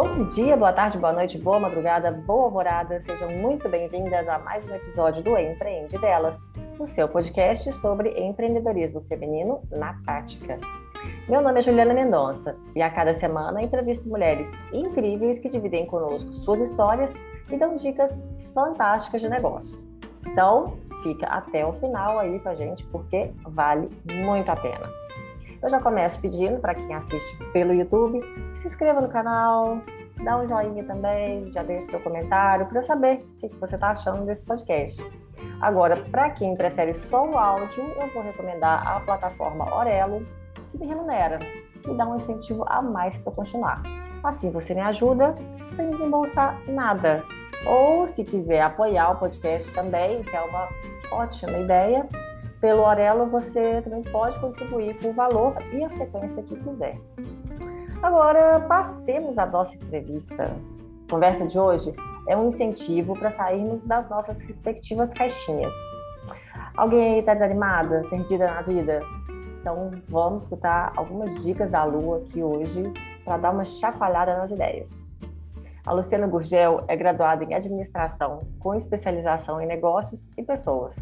Bom dia, boa tarde, boa noite, boa madrugada, boa alvorada. Sejam muito bem-vindas a mais um episódio do Empreende Delas, o seu podcast sobre empreendedorismo feminino na prática. Meu nome é Juliana Mendonça e a cada semana entrevisto mulheres incríveis que dividem conosco suas histórias e dão dicas fantásticas de negócio. Então, fica até o final aí com a gente porque vale muito a pena. Eu já começo pedindo para quem assiste pelo YouTube se inscreva no canal, dá um joinha também, já deixe seu comentário para eu saber o que você está achando desse podcast. Agora, para quem prefere só o áudio, eu vou recomendar a plataforma Orelo, que me remunera e dá um incentivo a mais para continuar. Assim você me ajuda sem desembolsar nada. Ou se quiser apoiar o podcast também, que é uma ótima ideia, pelo Orelo você também pode contribuir com o valor e a frequência que quiser. Agora, passemos à nossa entrevista. A conversa de hoje é um incentivo para sairmos das nossas respectivas caixinhas. Alguém aí está desanimada, perdida na vida? Então, vamos escutar algumas dicas da Lua aqui hoje para dar uma chacoalhada nas ideias. A Luciana Gurgel é graduada em administração, com especialização em negócios e pessoas.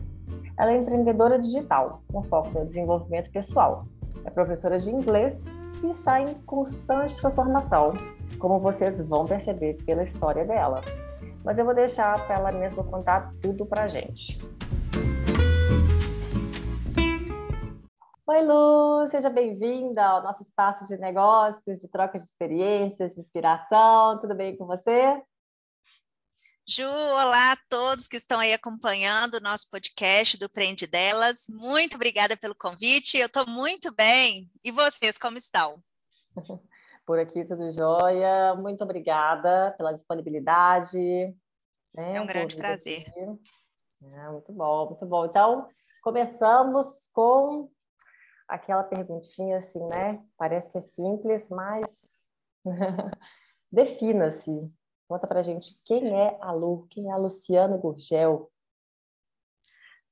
Ela é empreendedora digital, com foco no desenvolvimento pessoal. É professora de inglês e está em constante transformação, como vocês vão perceber pela história dela. Mas eu vou deixar para ela mesma contar tudo para a gente. Oi, Lu, seja bem-vinda ao nosso espaço de negócios, de troca de experiências, de inspiração. Tudo bem com você? Ju, olá a todos que estão aí acompanhando o nosso podcast do Prende Delas. Muito obrigada pelo convite. Eu estou muito bem. E vocês, como estão? Por aqui tudo jóia. Muito obrigada pela disponibilidade. Né? É um grande prazer. É, muito bom, muito bom. Então, começamos com aquela perguntinha assim, né? Parece que é simples, mas defina-se. Conta pra gente quem é a Lu, quem é a Luciana Gurgel.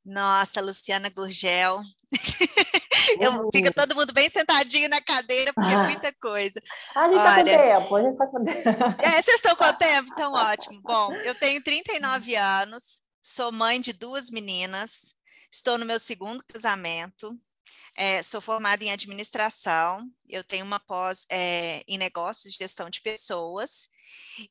Nossa, Luciana Gurgel. Eu fico todo mundo bem sentadinho na cadeira, porque é ah. é muita coisa. A gente está com tempo, a gente está com tempo. É, vocês estão com tempo? Então, ótimo. Bom, eu tenho 39 anos, sou mãe de duas meninas, estou no meu segundo casamento, é, sou formada em administração, eu tenho uma pós é, em negócios de gestão de pessoas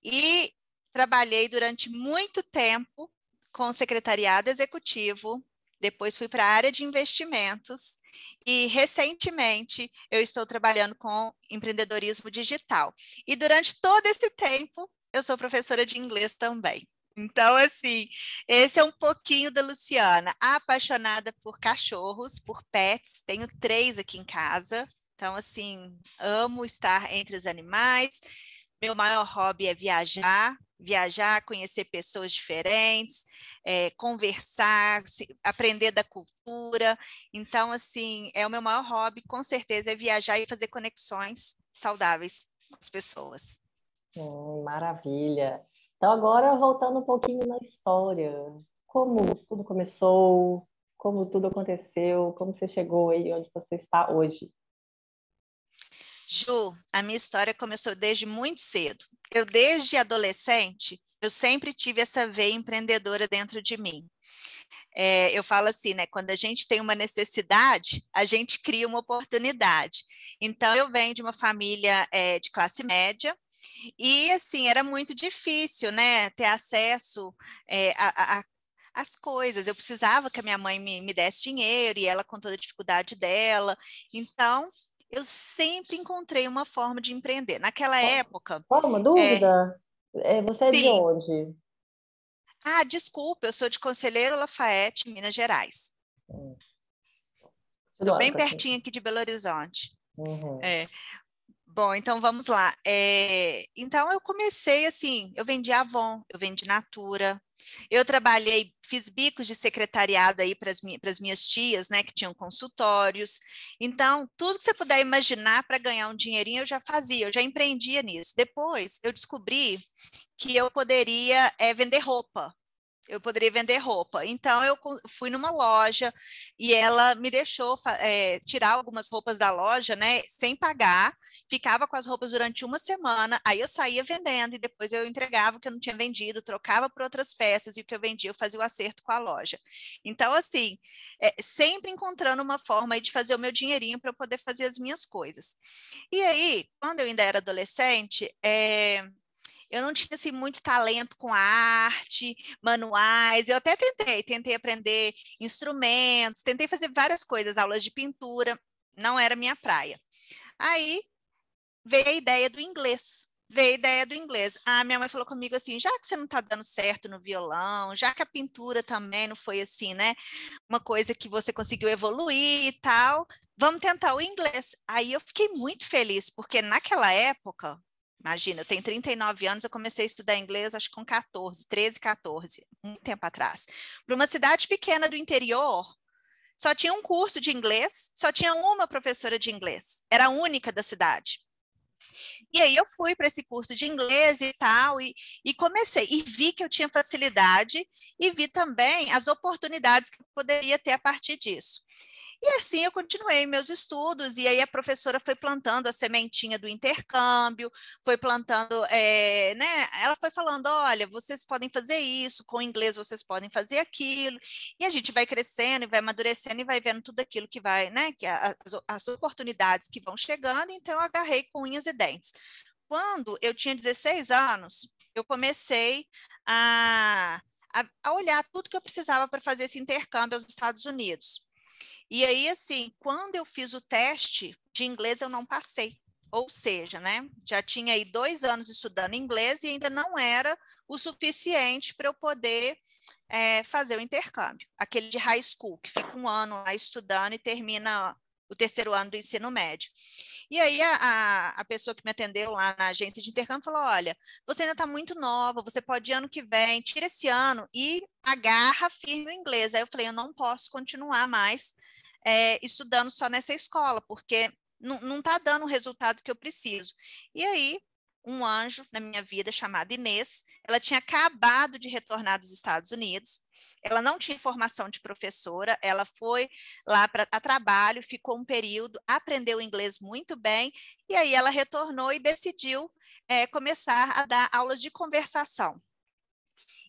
e trabalhei durante muito tempo com o secretariado executivo, depois fui para a área de investimentos e recentemente eu estou trabalhando com empreendedorismo digital. E durante todo esse tempo eu sou professora de inglês também. Então, assim, esse é um pouquinho da Luciana, apaixonada por cachorros, por pets, tenho três aqui em casa. Então, assim, amo estar entre os animais. Meu maior hobby é viajar, viajar, conhecer pessoas diferentes, é, conversar, se, aprender da cultura. Então, assim, é o meu maior hobby, com certeza, é viajar e fazer conexões saudáveis com as pessoas. Hum, maravilha. Então, agora voltando um pouquinho na história, como tudo começou, como tudo aconteceu, como você chegou aí onde você está hoje. Ju, a minha história começou desde muito cedo. Eu, desde adolescente, eu sempre tive essa veia empreendedora dentro de mim. É, eu falo assim, né? Quando a gente tem uma necessidade, a gente cria uma oportunidade. Então, eu venho de uma família é, de classe média, e assim, era muito difícil, né, ter acesso é, a, a as coisas. Eu precisava que a minha mãe me, me, desse dinheiro e ela com toda a dificuldade dela. Então, eu sempre encontrei uma forma de empreender. Naquela época. Só uma dúvida? É, você é sim. de onde? Ah, desculpa, eu sou de Conselheiro Lafayette, Minas Gerais. Estou hum. bem pertinho aqui de Belo Horizonte. Uhum. É, Bom, então vamos lá. É, então eu comecei assim, eu vendi Avon, eu vendi Natura, eu trabalhei, fiz bicos de secretariado aí para as minhas tias, né, que tinham consultórios. Então, tudo que você puder imaginar para ganhar um dinheirinho, eu já fazia, eu já empreendia nisso. Depois, eu descobri que eu poderia é, vender roupa. Eu poderia vender roupa. Então, eu fui numa loja e ela me deixou é, tirar algumas roupas da loja, né, sem pagar, ficava com as roupas durante uma semana, aí eu saía vendendo e depois eu entregava o que eu não tinha vendido, trocava por outras peças e o que eu vendia eu fazia o acerto com a loja. Então, assim, é, sempre encontrando uma forma de fazer o meu dinheirinho para eu poder fazer as minhas coisas. E aí, quando eu ainda era adolescente, é, eu não tinha assim, muito talento com arte, manuais. Eu até tentei, tentei aprender instrumentos, tentei fazer várias coisas, aulas de pintura, não era minha praia. Aí veio a ideia do inglês. Veio a ideia do inglês. A minha mãe falou comigo assim: já que você não está dando certo no violão, já que a pintura também não foi assim, né? Uma coisa que você conseguiu evoluir e tal, vamos tentar o inglês. Aí eu fiquei muito feliz, porque naquela época, Imagina, eu tenho 39 anos, eu comecei a estudar inglês acho com 14, 13, 14, um tempo atrás. Para uma cidade pequena do interior, só tinha um curso de inglês, só tinha uma professora de inglês, era a única da cidade. E aí eu fui para esse curso de inglês e tal, e, e, comecei, e vi que eu tinha facilidade, e vi também as oportunidades que eu poderia ter a partir disso. E assim eu continuei meus estudos, e aí a professora foi plantando a sementinha do intercâmbio, foi plantando, é, né? Ela foi falando: olha, vocês podem fazer isso, com inglês vocês podem fazer aquilo, e a gente vai crescendo e vai amadurecendo e vai vendo tudo aquilo que vai, né? Que as, as oportunidades que vão chegando, então eu agarrei com unhas e dentes. Quando eu tinha 16 anos, eu comecei a, a, a olhar tudo que eu precisava para fazer esse intercâmbio aos Estados Unidos. E aí, assim, quando eu fiz o teste de inglês, eu não passei. Ou seja, né, já tinha aí dois anos estudando inglês e ainda não era o suficiente para eu poder é, fazer o intercâmbio. Aquele de high school, que fica um ano lá estudando e termina o terceiro ano do ensino médio. E aí a, a, a, pessoa que me atendeu lá na agência de intercâmbio falou: olha, você ainda está muito nova, você pode ano que vem, tira esse ano e agarra firme o inglês. Aí eu falei, eu não posso continuar mais é, estudando só nessa escola, porque não está dando o resultado que eu preciso. E aí, um anjo na minha vida chamado Inês, ela tinha acabado de retornar dos Estados Unidos, ela não tinha formação de professora, ela foi lá para a trabalho, ficou um período, aprendeu inglês muito bem, e aí ela retornou e decidiu é, começar a dar aulas de conversação.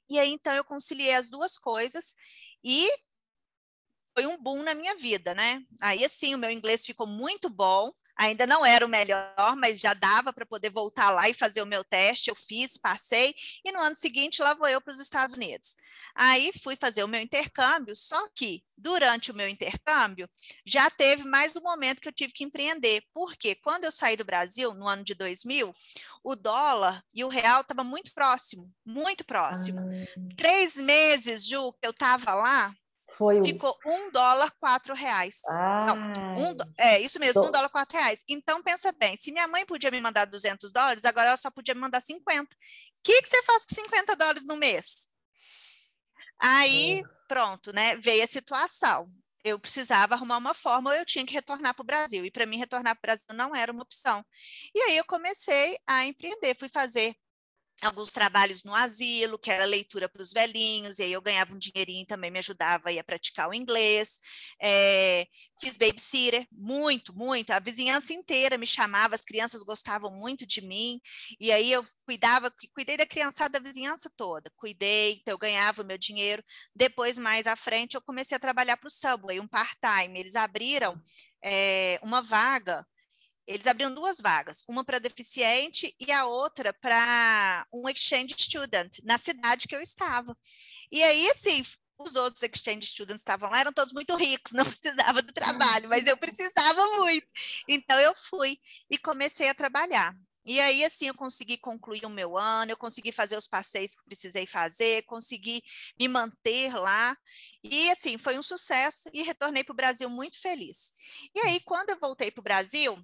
E aí, então, eu conciliei as duas coisas e foi um boom na minha vida, né? Aí, assim, o meu inglês ficou muito bom. Ainda não era o melhor, mas já dava para poder voltar lá e fazer o meu teste. Eu fiz, passei, e no ano seguinte lá vou eu para os Estados Unidos. Aí fui fazer o meu intercâmbio, só que durante o meu intercâmbio já teve mais um momento que eu tive que empreender. Porque quando eu saí do Brasil, no ano de 2000, o dólar e o real estavam muito próximo, muito próximo. Ah. Três meses, Ju, que eu estava lá, foi Ficou um dólar, quatro reais. Não, um, é isso mesmo, um dólar, quatro reais. Então, pensa bem, se minha mãe podia me mandar 200 dólares, agora ela só podia me mandar 50. O que, que você faz com 50 dólares no mês? Aí, pronto, né? Veio a situação. Eu precisava arrumar uma forma ou eu tinha que retornar para o Brasil. E para mim, retornar para o Brasil não era uma opção. E aí eu comecei a empreender, fui fazer alguns trabalhos no asilo, que era leitura para os velhinhos, e aí eu ganhava um dinheirinho também me ajudava a praticar o inglês. É, fiz babysitter, muito, muito. A vizinhança inteira me chamava, as crianças gostavam muito de mim, e aí eu cuidava, cuidei da criançada da vizinhança toda, cuidei, então eu ganhava o meu dinheiro. Depois, mais à frente, eu comecei a trabalhar para o Subway, um part-time. Eles abriram é, uma vaga eles abriam duas vagas, uma para deficiente e a outra para um exchange student, na cidade que eu estava. E aí, assim, os outros exchange students estavam lá, eram todos muito ricos, não precisava do trabalho, mas eu precisava muito. Então, eu fui e comecei a trabalhar. E aí, assim, eu consegui concluir o meu ano, eu consegui fazer os passeios que precisei fazer, consegui me manter lá. E, assim, foi um sucesso e retornei para o Brasil muito feliz. E aí, quando eu voltei para o Brasil,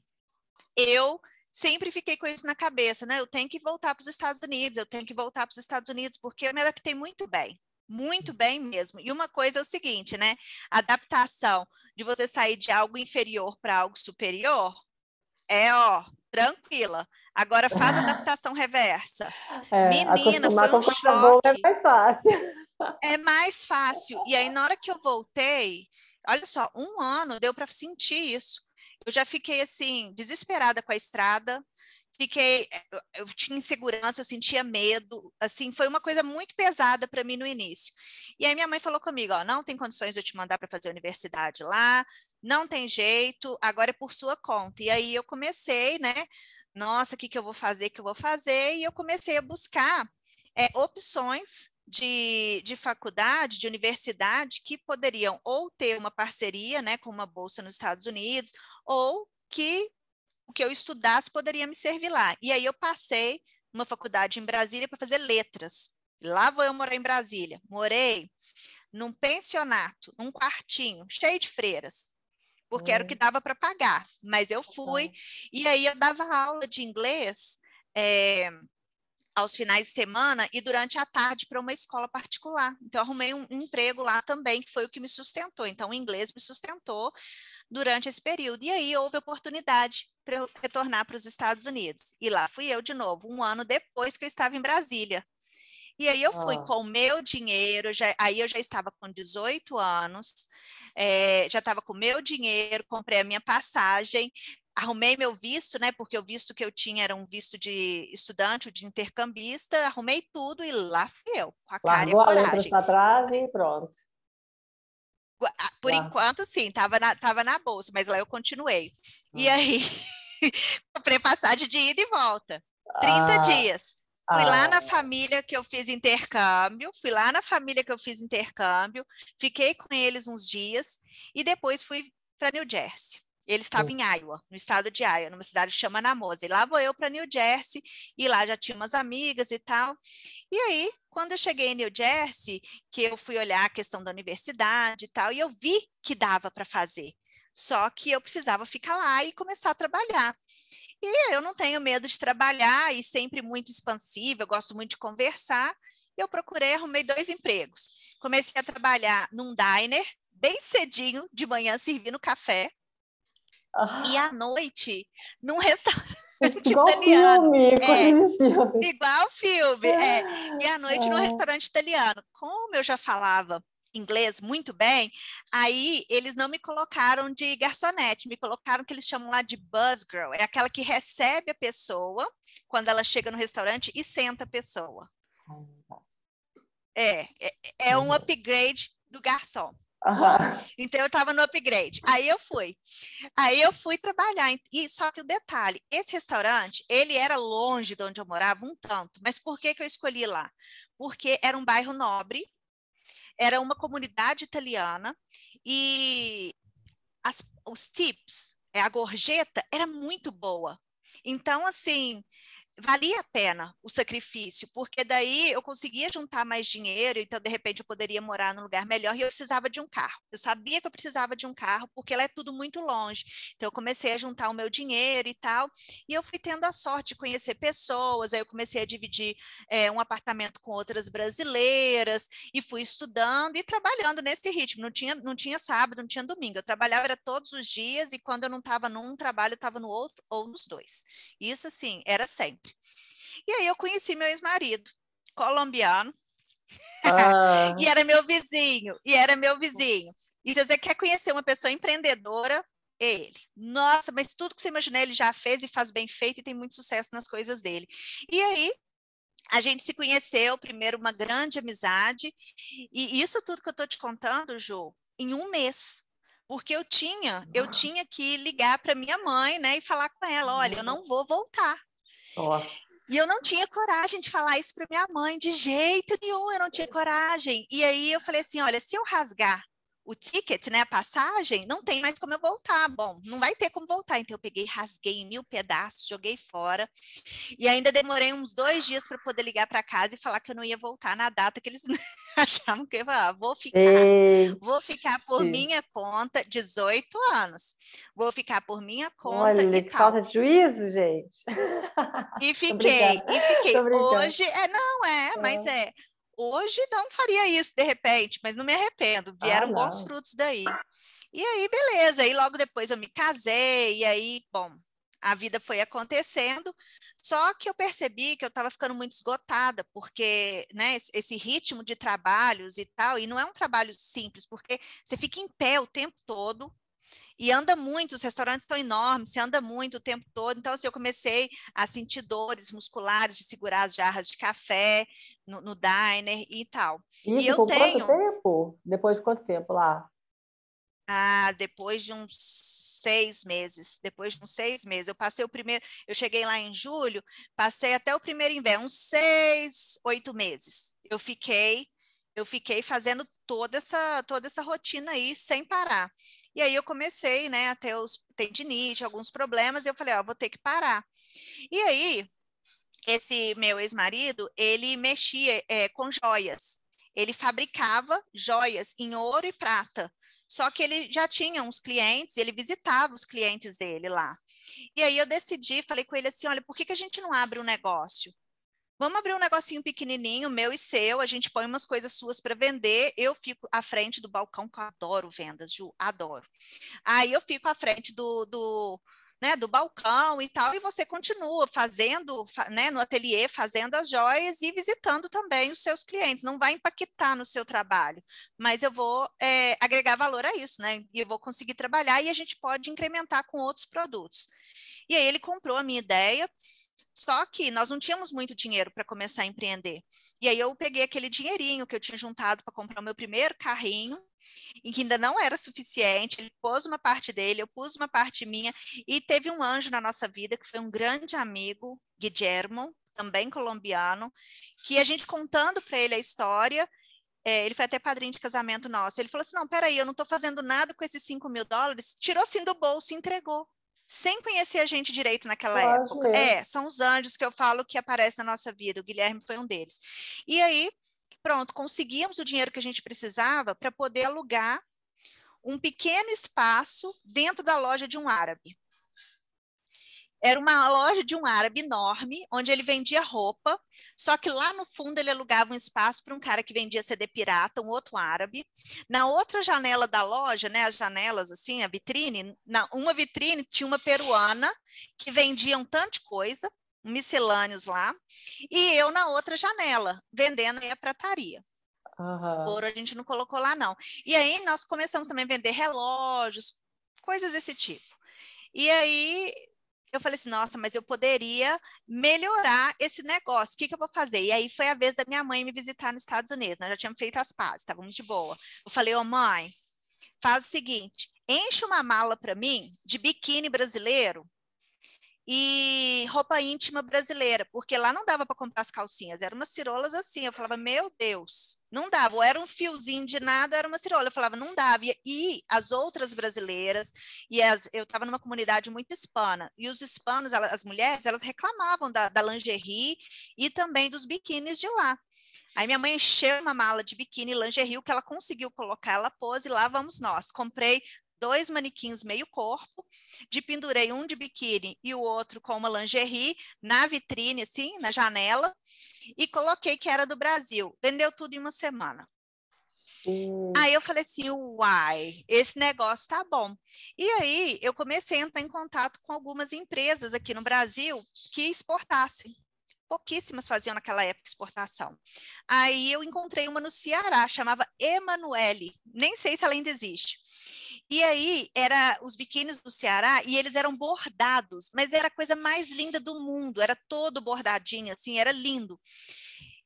eu sempre fiquei com isso na cabeça, né? Eu tenho que voltar para os Estados Unidos, eu tenho que voltar para os Estados Unidos, porque eu me adaptei muito bem, muito bem mesmo. E uma coisa é o seguinte, né? A adaptação de você sair de algo inferior para algo superior é, ó, tranquila. Agora faz a adaptação reversa. É, Menina, foi um choque. É mais fácil. É mais fácil. E aí, na hora que eu voltei, olha só, um ano deu para sentir isso. Eu já fiquei assim, desesperada com a estrada, fiquei, eu tinha insegurança, eu sentia medo, assim, foi uma coisa muito pesada para mim no início. E aí minha mãe falou comigo, ó, não tem condições de eu te mandar para fazer universidade lá, não tem jeito, agora é por sua conta. E aí eu comecei, né? Nossa, o que, que eu vou fazer, o que eu vou fazer? E eu comecei a buscar é, opções de, de faculdade, de universidade, que poderiam ou ter uma parceria né, com uma bolsa nos Estados Unidos, ou que o que eu estudasse poderia me servir lá. E aí eu passei uma faculdade em Brasília para fazer letras. Lá vou eu morar em Brasília. Morei num pensionato, num quartinho, cheio de freiras, porque hum. era o que dava para pagar. Mas eu fui, e aí eu dava aula de inglês é, aos finais de semana e durante a tarde para uma escola particular. Então, arrumei um, um, emprego lá também, que foi o que me sustentou. Então, o inglês me sustentou durante esse período. E aí houve oportunidade para eu retornar para os Estados Unidos. E lá fui eu de novo, um ano depois que eu estava em Brasília. E aí eu fui com o meu dinheiro, já, aí eu já estava com 18 anos, é, já estava com o meu dinheiro, comprei a minha passagem, arrumei meu visto, né? Porque o visto que eu tinha era um visto de estudante, de intercambista, arrumei tudo e lá fui eu, com a cara Largou e a coragem. para trás e pronto. Por enquanto, sim, tava na, tava na bolsa, mas lá eu continuei. E hum. aí, comprei passagem de ida e volta. 30 ah. dias. Fui ah. lá na família que eu fiz intercâmbio, fui lá na família que eu fiz intercâmbio, fiquei com eles uns dias e depois fui para New Jersey. Ele estava em Iowa, no estado de Iowa, numa cidade que chama Namosa. E lá vou eu para New Jersey, e lá já tinha umas amigas e tal. E aí, quando eu cheguei em New Jersey, que eu fui olhar a questão da universidade e tal, e eu vi que dava para fazer. Só que eu precisava ficar lá e começar a trabalhar. E eu não tenho medo de trabalhar e sempre muito expansiva, eu gosto muito de conversar. Eu procurei, arrumei dois empregos. Comecei a trabalhar num diner, bem cedinho, de manhã, servindo café. Ah. E à noite, num restaurante igual italiano. Filme, é, filme. Igual filme, é. E à noite, num ah. restaurante italiano. Como eu já falava inglês muito bem, aí eles não me colocaram de garçonete, me colocaram que eles chamam lá de buzz girl, é aquela que recebe a pessoa quando ela chega no restaurante e senta a pessoa. É, é, é um upgrade do garçom. Uhum. Então eu estava no upgrade. Aí eu fui. Aí eu fui trabalhar. E só que o detalhe, esse restaurante, ele era longe de onde eu morava um tanto. Mas por que que eu escolhi lá? Porque era um bairro nobre, era uma comunidade italiana e as, os tips, a gorjeta era muito boa. Então assim, valia a pena o sacrifício, porque daí eu conseguia juntar mais dinheiro, então de repente eu poderia morar num lugar melhor e eu precisava de um carro. Eu sabia que eu precisava de um carro porque lá é tudo muito longe. Então eu comecei a juntar o meu dinheiro e tal, e eu fui tendo a sorte de conhecer pessoas, aí eu comecei a dividir é, um apartamento com outras brasileiras e fui estudando e trabalhando nesse ritmo. Não tinha, não tinha sábado, não tinha domingo. Eu trabalhava era todos os dias e quando eu não estava num trabalho, eu estava no outro ou nos dois. Isso assim, era sempre. E aí eu conheci meu ex-marido, colombiano, ah. e era meu vizinho, e era meu vizinho. E se você quer conhecer uma pessoa empreendedora, ele. Nossa, mas tudo que você imaginar ele já fez e faz bem feito e tem muito sucesso nas coisas dele. E aí a gente se conheceu, primeiro uma grande amizade, e isso tudo que eu estou te contando, Ju, em um mês. Porque eu tinha, eu tinha que ligar para minha mãe, né, e falar com ela, olha, eu não vou voltar. Oh. E eu não tinha coragem de falar isso para minha mãe, de jeito nenhum, eu não tinha coragem. E aí eu falei assim: olha, se eu rasgar o ticket, né, a passagem, não tem mais como eu voltar. Bom, não vai ter como voltar. Então eu peguei, rasguei em mil pedaços, joguei fora. E ainda demorei uns dois dias para poder ligar para casa e falar que eu não ia voltar na data que eles achavam que eu ia falar. Vou ficar, Ei. vou ficar por Sim. minha conta, 18 anos. Vou ficar por minha conta. Olha, que falta de juízo, gente. E fiquei, e fiquei. Hoje, é, não é, é, mas é. Hoje não faria isso de repente, mas não me arrependo. Vieram ah, bons frutos daí. E aí, beleza. E logo depois eu me casei, e aí, bom, a vida foi acontecendo, só que eu percebi que eu estava ficando muito esgotada, porque né, esse ritmo de trabalhos e tal, e não é um trabalho simples, porque você fica em pé o tempo todo, e anda muito, os restaurantes estão enormes, você anda muito o tempo todo. Então, assim, eu comecei a sentir dores musculares de segurar as jarras de café no, no diner e tal. Isso, e eu tenho. quanto tempo? Depois de quanto tempo lá? Ah, depois de uns seis meses. Depois de uns seis meses. Eu passei o primeiro. Eu cheguei lá em julho, passei até o primeiro inverno, uns seis, oito meses. Eu fiquei, eu fiquei fazendo toda essa, toda essa rotina aí sem parar. E aí eu comecei, né, a ter os tendinite, alguns problemas, e eu falei, ó, vou ter que parar. E aí, esse meu ex-marido, ele mexia é, com joias. Ele fabricava joias em ouro e prata. Só que ele já tinha uns clientes, ele visitava os clientes dele lá. E aí eu decidi, falei com ele assim: olha, por que, que a gente não abre um negócio? Vamos abrir um negocinho pequenininho, meu e seu, a gente põe umas coisas suas para vender. Eu fico à frente do balcão, que eu adoro vendas, Ju, adoro. Aí eu fico à frente do, do né, do balcão e tal, e você continua fazendo, né, no ateliê, fazendo as joias e visitando também os seus clientes. Não vai impactar no seu trabalho, mas eu vou é, agregar valor a isso, né? E eu vou conseguir trabalhar e a gente pode incrementar com outros produtos. E aí ele comprou a minha ideia, só que nós não tínhamos muito dinheiro para começar a empreender. E aí eu peguei aquele dinheirinho que eu tinha juntado para comprar o meu primeiro carrinho, em que ainda não era suficiente. Ele pôs uma parte dele, eu pus uma parte minha, e teve um anjo na nossa vida que foi um grande amigo, Guillermo, também colombiano, que a gente contando para ele a história, é, ele foi até padrinho de casamento nosso. Ele falou assim: não, peraí, eu não estou fazendo nada com esses 5 mil dólares. Tirou assim do bolso e entregou sem conhecer a gente direito naquela época. É, são os anjos que eu falo que aparecem na nossa vida. O Guilherme foi um deles. E aí, pronto, conseguimos o dinheiro que a gente precisava para poder alugar um pequeno espaço dentro da loja de um árabe. Era uma loja de um árabe enorme, onde ele vendia roupa, só que lá no fundo ele alugava um espaço para um cara que vendia CD pirata, um outro árabe. Na outra janela da loja, né, as janelas assim, a vitrine, na uma vitrine tinha uma peruana que vendia um tanto de coisa, miscelâneos lá, e eu na outra janela, vendendo a prataria. Uhum. Ouro a gente não colocou lá, não. E aí nós começamos também a vender relógios, coisas desse tipo. E aí eu falei assim, nossa, mas eu poderia melhorar esse negócio. O que, que eu vou fazer? E aí foi a vez da minha mãe me visitar nos Estados Unidos. Nós já tínhamos feito as pazes, estávamos de boa. Eu falei, ô oh, mãe, faz o seguinte, enche uma mala para mim de biquíni brasileiro e roupa íntima brasileira, porque lá não dava para comprar as calcinhas, eram umas cirolas assim. Eu falava, meu Deus, não dava. Ou era um fiozinho de nada, era uma cirola. Eu falava, não dava. E, as outras brasileiras, e as, eu estava numa comunidade muito hispana, e os hispanos, elas, as mulheres, elas reclamavam da, da lingerie e também dos biquínis de lá. Aí minha mãe encheu uma mala de biquíni lingerie, o que ela conseguiu colocar, ela pôs e lá vamos nós. Comprei dois manequins meio corpo, de pendurei um de biquíni e o outro com uma lingerie na vitrine, assim, na janela, e coloquei que era do Brasil. Vendeu tudo em uma semana. Hum. Aí eu falei assim, uai, esse negócio tá bom. E aí eu comecei a entrar em contato com algumas empresas aqui no Brasil que exportassem. Pouquíssimas faziam naquela época exportação. Aí eu encontrei uma no Ceará, chamava Emanuele, nem sei se ela ainda existe. E aí, era os biquínis do Ceará, e eles eram bordados, mas era a coisa mais linda do mundo, era todo bordadinho, assim, era lindo.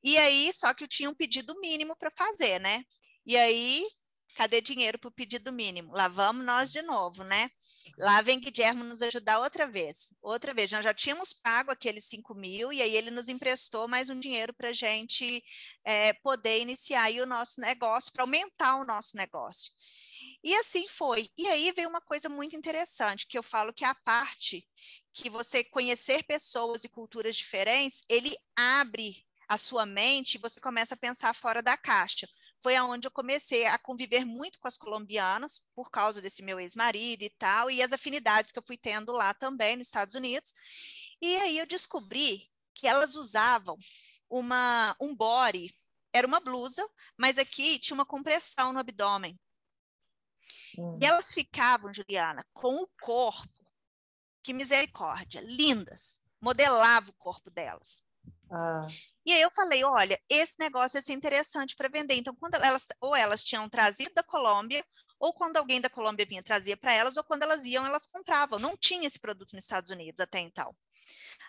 E aí, só que eu tinha um pedido mínimo para fazer, né? E aí, cadê dinheiro para o pedido mínimo? Lá vamos nós de novo, né? Lá vem Guilherme nos ajudar outra vez. Outra vez, nós já tínhamos pago aqueles 5 mil, e aí ele nos emprestou mais um dinheiro para a gente é, poder iniciar o nosso negócio, para aumentar o nosso negócio. E assim foi. E aí veio uma coisa muito interessante, que eu falo que a parte que você conhecer pessoas e culturas diferentes, ele abre a sua mente e você começa a pensar fora da caixa. Foi aonde eu comecei a conviver muito com as colombianas, por causa desse meu ex-marido e tal, e as afinidades que eu fui tendo lá também, nos Estados Unidos. E aí eu descobri que elas usavam uma, um body, era uma blusa, mas aqui tinha uma compressão no abdômen. Hum. E elas ficavam, Juliana, com o corpo que misericórdia, lindas, modelava o corpo delas. Ah. E aí eu falei, olha, esse negócio ia ser interessante para vender. Então, quando elas, ou elas tinham trazido da Colômbia, ou quando alguém da Colômbia vinha trazia para elas, ou quando elas iam, elas compravam. Não tinha esse produto nos Estados Unidos até então.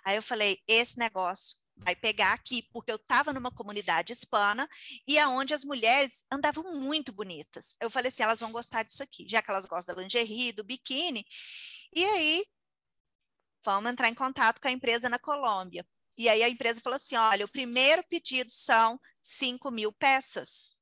Aí eu falei, esse negócio vai pegar aqui, porque eu estava numa comunidade hispana e aonde as mulheres andavam muito bonitas. Eu falei assim, elas vão gostar disso aqui, já que elas gostam da lingerie, do biquíni. E aí, vamos entrar em contato com a empresa na Colômbia. E aí a empresa falou assim: olha, o primeiro pedido são 5 mil peças.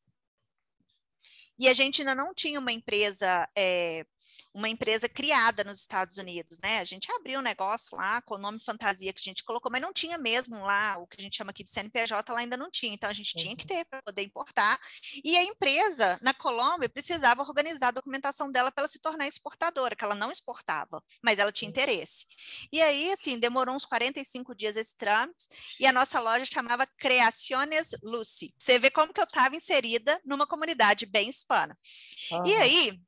E a gente ainda não tinha uma empresa é, uma empresa criada nos Estados Unidos, né? A gente abriu um negócio lá com o nome fantasia que a gente colocou, mas não tinha mesmo lá o que a gente chama aqui de CNPJ, lá ainda não tinha. Então a gente uhum. tinha que uhum. ter para poder importar. E a empresa na Colômbia precisava organizar a documentação dela para ela se tornar exportadora, que ela não exportava, mas ela tinha interesse. E aí, assim, demorou uns 45 dias esse trâmite e a nossa loja chamava Creaciones Lucy. Você vê como que eu estava inserida numa comunidade bem hispana. Uhum. E aí,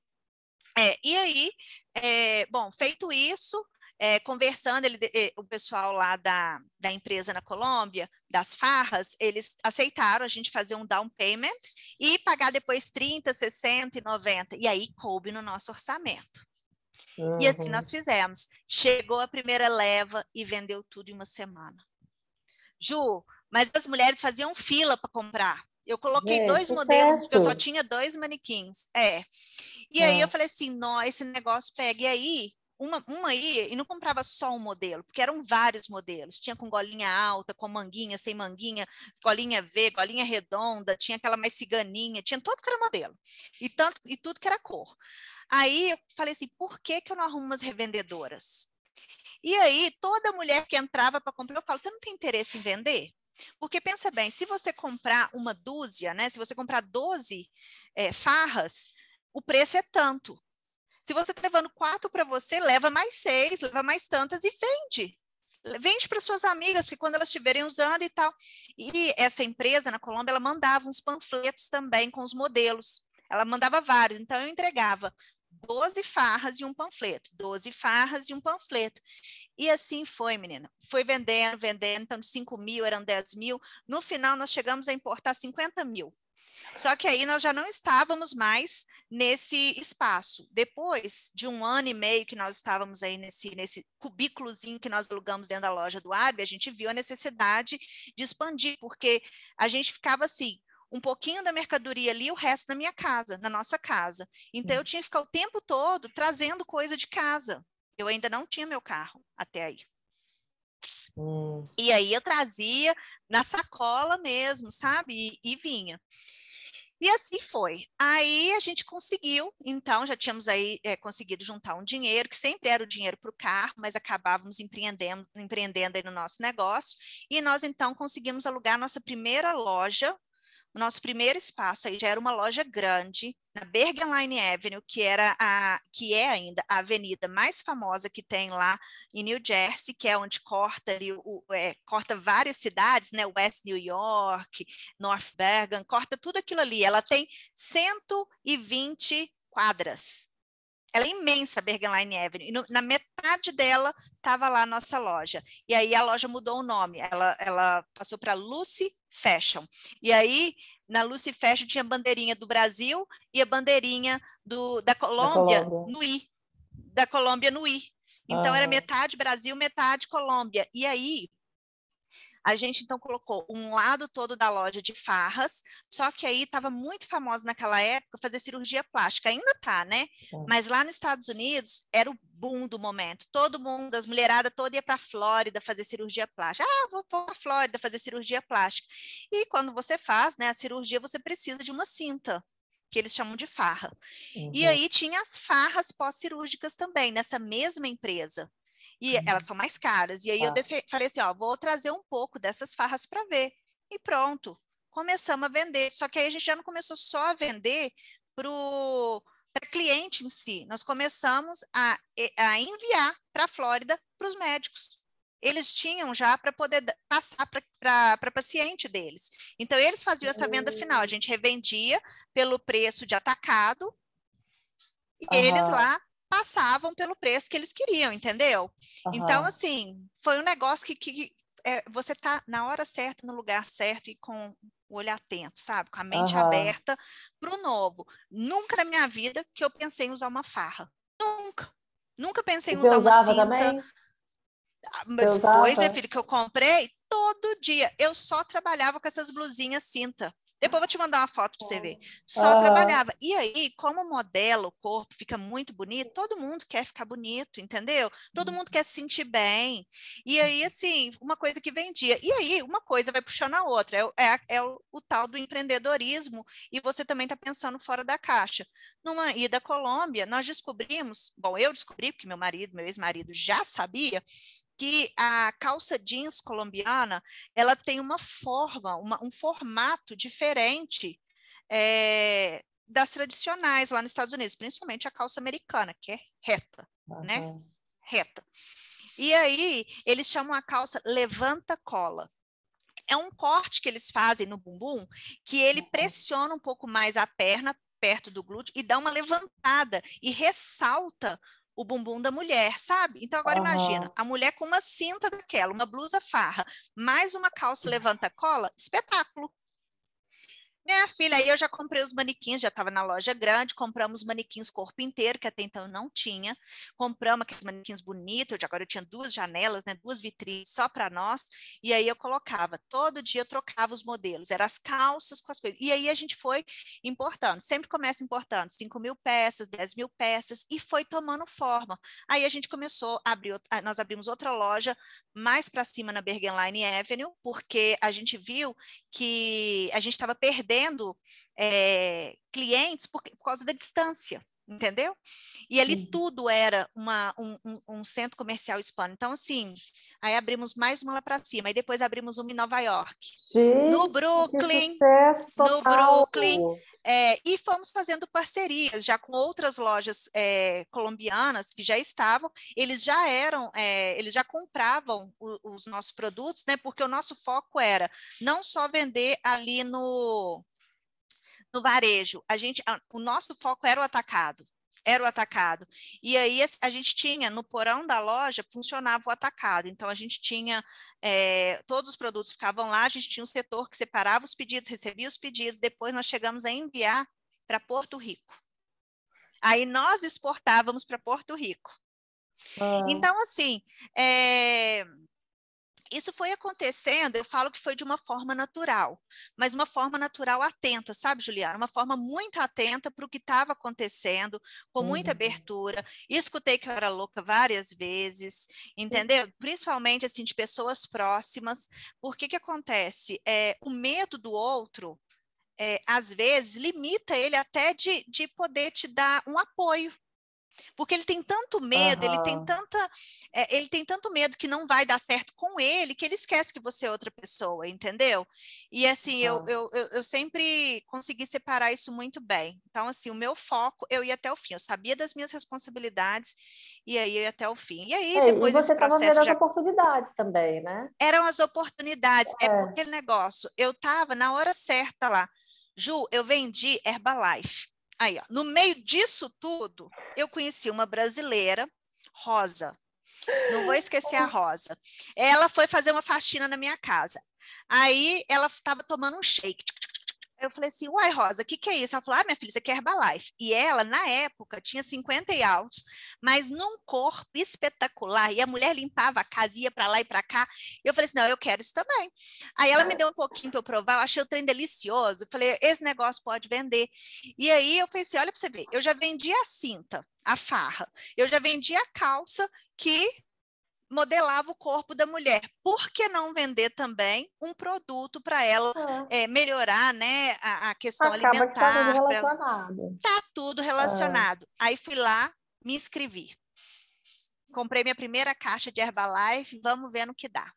é, e aí, é, bom, feito isso, é, conversando, ele, é, o pessoal lá da, da empresa na Colômbia, das farras, eles aceitaram a gente fazer um down payment e pagar depois 30, 60 e 90. E aí coube no nosso orçamento. Uhum. E assim nós fizemos. Chegou a primeira leva e vendeu tudo em uma semana. Ju, mas as mulheres faziam fila para comprar. Eu coloquei Gente, dois modelos, eu só tinha dois manequins. É. E aí eu falei assim, não, esse negócio pega. E aí, uma, uma aí, e não comprava só um modelo, porque eram vários modelos. Tinha com golinha alta, com manguinha, sem manguinha, golinha V, golinha redonda, tinha aquela mais ciganinha, tinha todo que era modelo. E, tanto, e tudo que era cor. Aí eu falei assim, por que, que eu não arrumo umas revendedoras? E aí, toda mulher que entrava para comprar, eu falo, você não tem interesse em vender? Porque pensa bem, se você comprar uma dúzia, né? Se você comprar 12 é, farras, o preço é tanto. Se você está levando quatro para você, leva mais seis, leva mais tantas e vende. Vende para suas amigas, porque quando elas estiverem usando e tal. E essa empresa na Colômbia, ela mandava uns panfletos também com os modelos. Ela mandava vários, então eu entregava 12 farras e um panfleto, 12 farras e um panfleto. E assim foi, menina. Foi vendendo, vendendo, então de 5 mil eram 10 mil. No final, nós chegamos a importar 50 mil. Só que aí nós já não estávamos mais nesse espaço. Depois de um ano e meio que nós estávamos aí nesse, nesse cubículozinho que nós alugamos dentro da loja do Arbe, a gente viu a necessidade de expandir, porque a gente ficava assim, um pouquinho da mercadoria ali, o resto na minha casa, na nossa casa. Então, eu tinha que ficar o tempo todo trazendo coisa de casa. Eu ainda não tinha meu carro até aí. Hum. E aí eu trazia na sacola mesmo, sabe? E, e, vinha. E assim foi. Aí a gente conseguiu, então já tínhamos aí é, conseguido juntar um dinheiro, que sempre era o dinheiro para o carro, mas acabávamos empreendendo, empreendendo aí no nosso negócio. E nós então conseguimos alugar nossa primeira loja o nosso primeiro espaço aí já era uma loja grande na Bergenline Avenue, que era a que é ainda a avenida mais famosa que tem lá em New Jersey, que é onde corta ali o, é, corta várias cidades, né? West New York, North Bergen, corta tudo aquilo ali. Ela tem 120 quadras. Ela é imensa, Bergenline Avenue. E no, na metade dela estava lá a nossa loja. E aí a loja mudou o nome. Ela, ela passou para Lucy Fashion. E aí, na Lucy Fashion tinha a bandeirinha do Brasil e a bandeirinha do, da Colômbia, da Colômbia. no I. Da Colômbia no I. Então, ah. era metade Brasil, metade Colômbia. E aí, a gente então colocou um lado todo da loja de farras, só que aí estava muito famosa naquela época fazer cirurgia plástica, ainda tá, né? Mas lá nos Estados Unidos era o boom do momento. Todo mundo, as mulheradas toda ia para a Flórida fazer cirurgia plástica. Ah, vou para a Flórida fazer cirurgia plástica. E quando você faz, né, a cirurgia, você precisa de uma cinta que eles chamam de farra. Uhum. E aí tinha as farras pós-cirúrgicas também, nessa mesma empresa. E uhum. elas são mais caras. E aí ah. eu falei assim, ó, vou trazer um pouco dessas farras para ver. E pronto, começamos a vender. Só que aí a gente já não começou só a vender para cliente em si. Nós começamos a, a enviar para a Flórida para os médicos. Eles tinham já para poder passar para paciente deles. Então, eles faziam essa venda final. A hum. gente revendia pelo preço de atacado e uhum. eles lá passavam pelo preço que eles queriam, entendeu? Uhum. Então, assim, foi um negócio que, que, é, você tá na hora certa, no lugar certo e com o olho atento, sabe? Com a mente uhum. aberta para o novo. Nunca na minha vida que eu pensei em usar uma farra. Nunca. Nunca pensei em usar uma cinta. Também? Ah, depois, minha filha, que eu comprei, todo dia. Eu só trabalhava com essas blusinhas cinta. Depois vou te mandar uma foto para você ver. Só uhum. trabalhava. E aí, como modelo, o corpo fica muito bonito, todo mundo quer ficar bonito, entendeu? Todo mundo quer se sentir bem. E aí, assim, uma coisa que vendia. E aí, uma coisa vai puxando a outra. É, é, é o, o, tal do empreendedorismo. E você também está pensando fora da caixa. Numa ida à Colômbia, nós descobrimos, bom, eu descobri, porque meu marido, meu ex-marido já sabia, que a calça jeans colombiana ela tem uma forma, uma, um formato diferente é, das tradicionais lá nos Estados Unidos, principalmente a calça americana, que é reta, uhum. né? Reta. E aí eles chamam a calça levanta cola. É um corte que eles fazem no bumbum que ele uhum. pressiona um pouco mais a perna perto do glúteo e dá uma levantada e ressalta o bumbum da mulher, sabe? Então agora uhum. imagina, a mulher com uma cinta daquela, uma blusa farra, mais uma calça levanta cola, espetáculo. Minha filha, aí eu já comprei os manequins, já estava na loja grande, compramos manequins corpo inteiro, que até então não tinha. Compramos aqueles manequins bonitos, agora eu tinha duas janelas, né, duas vitrines só para nós, e aí eu colocava, todo dia eu trocava os modelos, eram as calças com as coisas. E aí a gente foi importando, sempre começa importando, 5 mil peças, 10 mil peças, e foi tomando forma. Aí a gente começou a abrir, nós abrimos outra loja mais para cima na Bergenline Avenue, porque a gente viu que a gente estava perdendo é, clientes por, por causa da distância entendeu? E ali uhum. tudo era uma, um, um, um, centro comercial hispano. Então, assim, aí abrimos mais uma lá para cima, aí depois abrimos uma em Nova York. Gente, no Brooklyn, no Brooklyn, é, e fomos fazendo parcerias já com outras lojas é, colombianas que já estavam, eles já eram, é, eles já compravam o, os nossos produtos, né? Porque o nosso foco era não só vender ali no no varejo, a gente, a, o nosso foco era o atacado, era o atacado. E aí a gente tinha no porão da loja funcionava o atacado. Então a gente tinha é, todos os produtos ficavam lá, a gente tinha um setor que separava os pedidos, recebia os pedidos. Depois nós chegamos a enviar para Porto Rico. Aí nós exportávamos para Porto Rico. Ah. Então assim, é, isso foi acontecendo, eu falo que foi de uma forma natural, mas uma forma natural atenta, sabe, Juliana? Uma forma muito atenta para o que estava acontecendo, com muita uhum. abertura. Escutei que eu era louca várias vezes, entendeu? Principalmente assim de pessoas próximas. Porque que acontece? É, o medo do outro, é, às vezes, limita ele até de, de poder te dar um apoio porque ele tem tanto medo, uhum. ele tem tanta, é, ele tem tanto medo que não vai dar certo com ele, que ele esquece que você é outra pessoa, entendeu? E assim, uhum. eu, eu, eu sempre consegui separar isso muito bem. Então, assim, o meu foco, eu ia até o fim. Eu sabia das minhas responsabilidades e aí eu ia até o fim. E aí, é, depois e você estava vendo já... as oportunidades também, né? Eram as oportunidades. É, é porque negócio, eu estava na hora certa lá. Ju, eu vendi Herbalife. Aí, ó, no meio disso tudo, eu conheci uma brasileira, Rosa. Não vou esquecer a Rosa. Ela foi fazer uma faxina na minha casa. Aí ela estava tomando um shake. Eu falei assim, uai, Rosa, o que, que é isso? Ela falou, ah, minha filha, isso aqui é Herbalife. E ela, na época, tinha 50 e altos, mas num corpo espetacular. E a mulher limpava a casa, ia para lá e para cá. E eu falei assim, não, eu quero isso também. Aí ela me deu um pouquinho para eu provar, eu achei o trem delicioso. Eu falei, esse negócio pode vender. E aí eu pensei, olha para você ver, eu já vendi a cinta, a farra. Eu já vendi a calça que modelava o corpo da mulher. Por que não vender também um produto para ela é. É, melhorar né, a, a questão Acaba alimentar? Está tudo relacionado. Está tudo relacionado. É. Aí fui lá, me inscrevi. Comprei minha primeira caixa de Herbalife, vamos ver no que dá.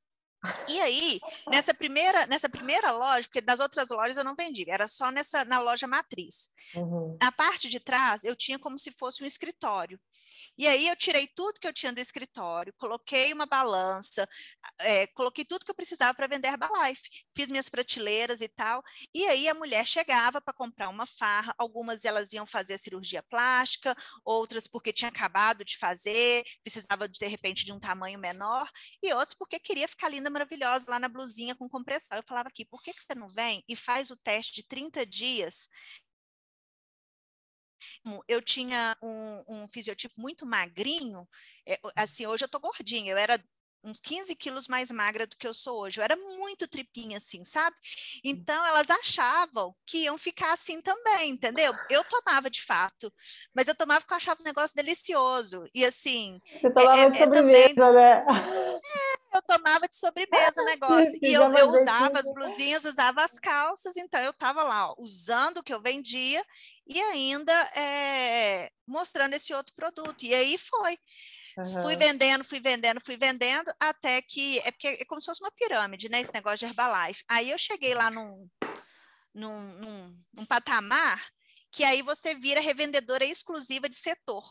E aí, nessa primeira, nessa primeira loja, porque das outras lojas eu não vendi, era só nessa na loja matriz. Uhum. Na parte de trás, eu tinha como se fosse um escritório. E aí eu tirei tudo que eu tinha do escritório, coloquei uma balança, é, coloquei tudo que eu precisava para vender Herbalife, fiz minhas prateleiras e tal. E aí a mulher chegava para comprar uma farra, algumas elas iam fazer a cirurgia plástica, outras porque tinha acabado de fazer, precisava de, de repente de um tamanho menor, e outras porque queria ficar linda linda, maravilhosa, lá na blusinha com compressão. Eu falava aqui, por que, que você não vem e faz o teste de 30 dias eu tinha um, um, fisiotipo muito magrinho, é, assim, hoje eu tô gordinha, eu era uns 15 quilos mais magra do que eu sou hoje. Eu era muito tripinha assim, sabe? Então elas achavam que iam ficar assim também, entendeu? Eu tomava de fato, mas eu tomava porque eu achava um negócio delicioso. E assim. Você tomava é, de é, sobremesa, também... né? É, eu tomava de sobremesa o negócio. e eu, eu usava as blusinhas, usava as calças, então eu tava lá, ó, usando o que eu vendia e ainda é, mostrando esse outro produto. E aí foi. Uhum. Fui vendendo, fui vendendo, fui vendendo, até que. É porque é como se fosse uma pirâmide, né? Esse negócio de Herbalife. Aí eu cheguei lá num, num, num, num patamar que aí você vira revendedora exclusiva de setor.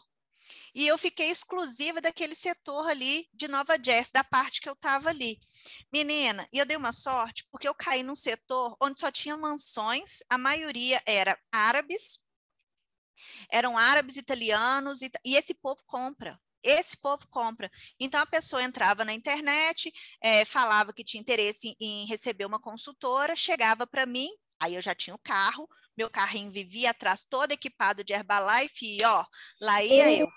E eu fiquei exclusiva daquele setor ali de Nova Jazz, da parte que eu estava ali. Menina, e eu dei uma sorte, porque eu caí num setor onde só tinha mansões, a maioria era árabes, eram árabes italianos, e, e esse povo compra esse povo compra. Então a pessoa entrava na internet, é, falava que tinha interesse em, em receber uma consultora, chegava para mim, aí eu já tinha o carro, meu carrinho vivia atrás todo equipado de Herbalife e ó, lá ia eu.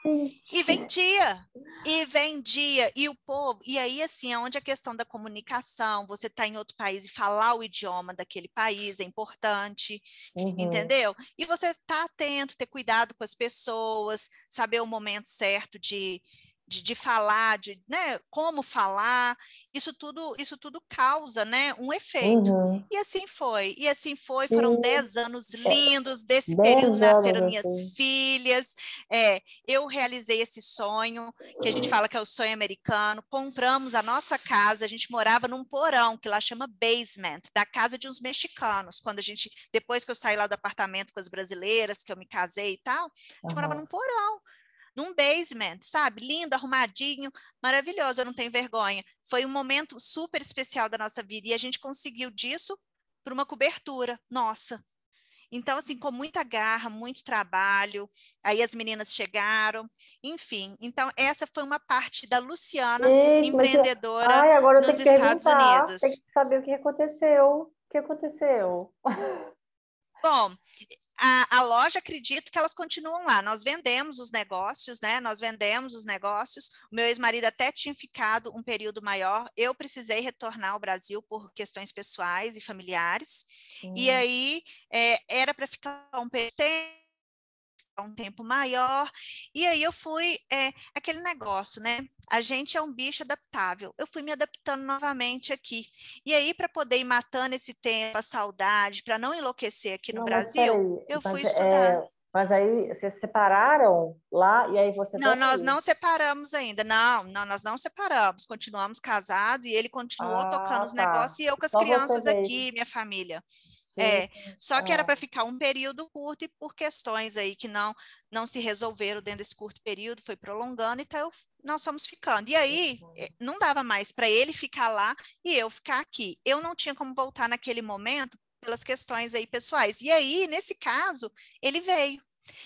E vendia, e vendia, e o povo, e aí assim, é onde a questão da comunicação, você está em outro país e falar o idioma daquele país é importante, uhum. entendeu? E você tá atento, ter cuidado com as pessoas, saber o momento certo de, de, de, falar, de né, como falar, isso tudo, isso tudo causa né, um efeito. Uhum. E assim foi, e assim foi, foram dez anos lindos, desse dez período nasceram minhas assim. filhas, é, eu realizei esse sonho, que a gente fala que é o sonho americano, compramos a nossa casa, a gente morava num porão, que lá chama basement, da casa de uns mexicanos, quando a gente, depois que eu saí lá do apartamento com as brasileiras, que eu me casei e tal, a gente uhum. morava num porão, num basement, sabe? Lindo, arrumadinho, maravilhoso, eu não tenho vergonha. Foi um momento super especial da nossa vida e a gente conseguiu disso por uma cobertura nossa. Então, assim, com muita garra, muito trabalho, aí as meninas chegaram, enfim. Então, essa foi uma parte da Luciana, Eita, empreendedora Ai, agora nos Estados Unidos. Tem que saber o que aconteceu. O que aconteceu? Bom, a, a, loja, acredito que elas continuam lá. Nós vendemos os negócios, né? Nós vendemos os negócios. O meu ex-marido até tinha ficado um período maior. Eu precisei retornar ao Brasil por questões pessoais e familiares. Hum. E aí é, era para ficar um período um tempo maior. E aí eu fui, é, aquele negócio, né? A gente é um bicho adaptável. Eu fui me adaptando novamente aqui. E aí, para poder ir matando esse tempo, a saudade, para não enlouquecer aqui no não, Brasil, eu fui estudar. É... Mas aí vocês separaram lá e aí você Não, nós não separamos ainda. Não, não, nós não separamos. Continuamos casados e ele continuou ah, tocando os tá. negócios e eu com as Só crianças aqui, minha família. É, só que era para ficar um período curto e por questões aí que não não se resolveram dentro desse curto período, foi prolongando, então nós fomos ficando. E aí eh, não dava mais para ele ficar lá e eu ficar aqui. Eu não tinha como voltar naquele momento pelas questões aí pessoais. E aí, nesse caso, ele veio.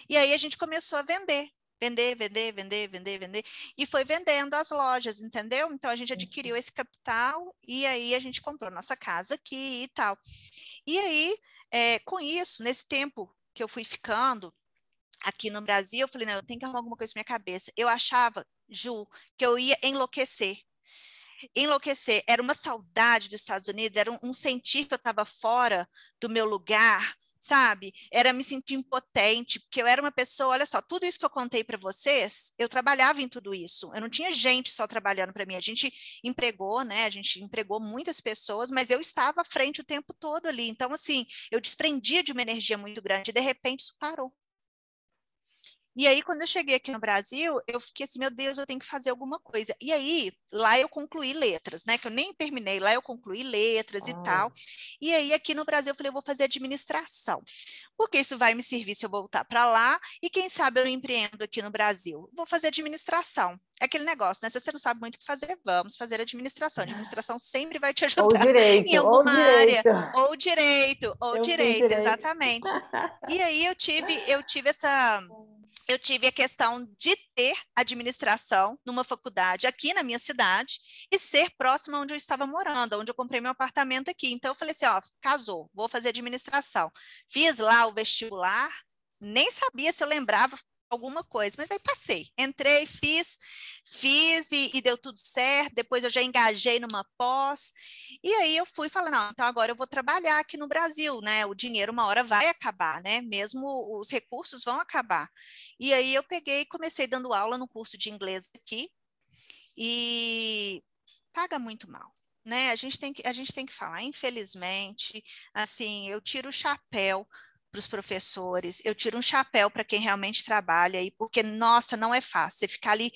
E aí a gente começou a vender vender, vender, vender, vender, vender, e foi vendendo as lojas, entendeu? Então a gente adquiriu esse capital e aí a gente comprou nossa casa aqui e tal. E aí, é, com isso, nesse tempo que eu fui ficando aqui no Brasil, eu falei, não, eu tenho que arrumar alguma coisa na minha cabeça. Eu achava, Ju, que eu ia enlouquecer. Enlouquecer. Era uma saudade dos Estados Unidos, era um, um sentir que eu estava fora do meu lugar, sabe? Era me sentir impotente, porque eu era uma pessoa, olha só, tudo isso que eu contei para vocês, eu trabalhava em tudo isso. Eu não tinha gente só trabalhando para mim, a gente empregou, né? A gente empregou muitas pessoas, mas eu estava à frente o tempo todo ali. Então, assim, eu desprendia de uma energia muito grande e de repente isso parou. E aí, quando eu cheguei aqui no Brasil, eu fiquei assim, meu Deus, eu tenho que fazer alguma coisa. E aí, lá eu concluí letras, né? Que eu nem terminei, lá eu concluí letras ah. e tal. E aí, aqui no Brasil, eu falei, eu vou fazer administração. Porque isso vai me servir se eu voltar para lá, e quem sabe eu empreendo aqui no Brasil. Vou fazer administração. É aquele negócio, né? Se você não sabe muito o que fazer, vamos fazer administração. Administração sempre vai te ajudar ou direito, em alguma ou área. Direito. Ou direito, ou direito, direito, exatamente. e aí eu tive, eu tive essa eu tive a questão de ter administração numa faculdade aqui na minha cidade e ser próxima onde eu estava morando, onde eu comprei meu apartamento aqui. Então eu falei assim, ó, casou, vou fazer administração. Fiz lá o vestibular, nem sabia se eu lembrava alguma coisa, mas aí passei, entrei, fiz, fiz e, e, deu tudo certo. Depois eu já engajei numa pós, e aí eu fui falando, não, então agora eu vou trabalhar aqui no Brasil, né? O dinheiro uma hora vai acabar, né? Mesmo os recursos vão acabar. E aí eu peguei e comecei dando aula no curso de inglês aqui, e paga muito mal. Né? A gente tem que a gente tem que falar, infelizmente, assim, eu tiro o chapéu para os professores, eu tiro um chapéu para quem realmente trabalha aí, porque, nossa, não é fácil. Você ficar ali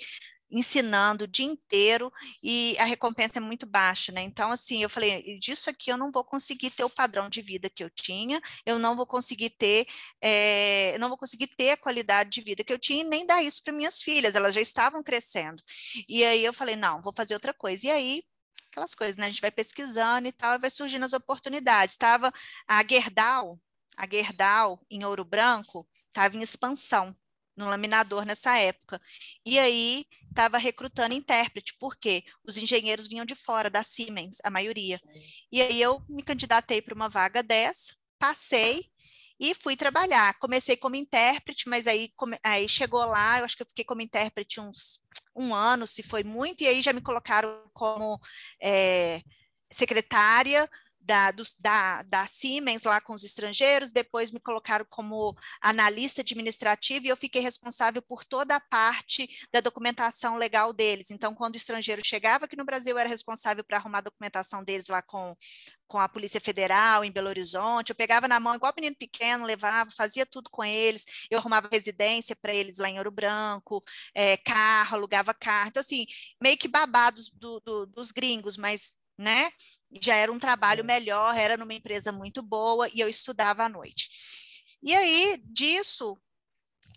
ensinando o dia inteiro e a recompensa é muito baixa, né? Então, assim, eu falei, disso aqui eu não vou conseguir ter o padrão de vida que eu tinha, eu não vou conseguir ter, é, não vou conseguir ter a qualidade de vida que eu tinha e nem dar isso para minhas filhas, elas já estavam crescendo. E aí eu falei, não, vou fazer outra coisa. E aí aquelas coisas, né? A gente vai pesquisando e tal, e vai surgindo as oportunidades. Estava a Gerdau, a Gerdau, em Ouro Branco, estava em expansão no laminador nessa época. E aí estava recrutando intérprete, porque os engenheiros vinham de fora, da Siemens, a maioria. E aí eu me candidatei para uma vaga dessa, passei e fui trabalhar. Comecei como intérprete, mas aí, aí chegou lá, eu acho que eu fiquei como intérprete uns um ano, se foi muito, e aí já me colocaram como é, secretária da, da, da Siemens lá com os estrangeiros, depois me colocaram como analista administrativa e eu fiquei responsável por toda a parte da documentação legal deles. Então, quando o estrangeiro chegava aqui no Brasil, eu era responsável para arrumar a documentação deles lá com, com a Polícia Federal em Belo Horizonte. Eu pegava na mão, igual menino pequeno, levava, fazia tudo com eles. Eu arrumava residência para eles lá em Ouro Branco, é, carro, alugava carro. Então, assim, meio que babados do, do, dos gringos, mas né? Já era um trabalho melhor, era numa empresa muito boa e eu estudava à noite. E aí, disso,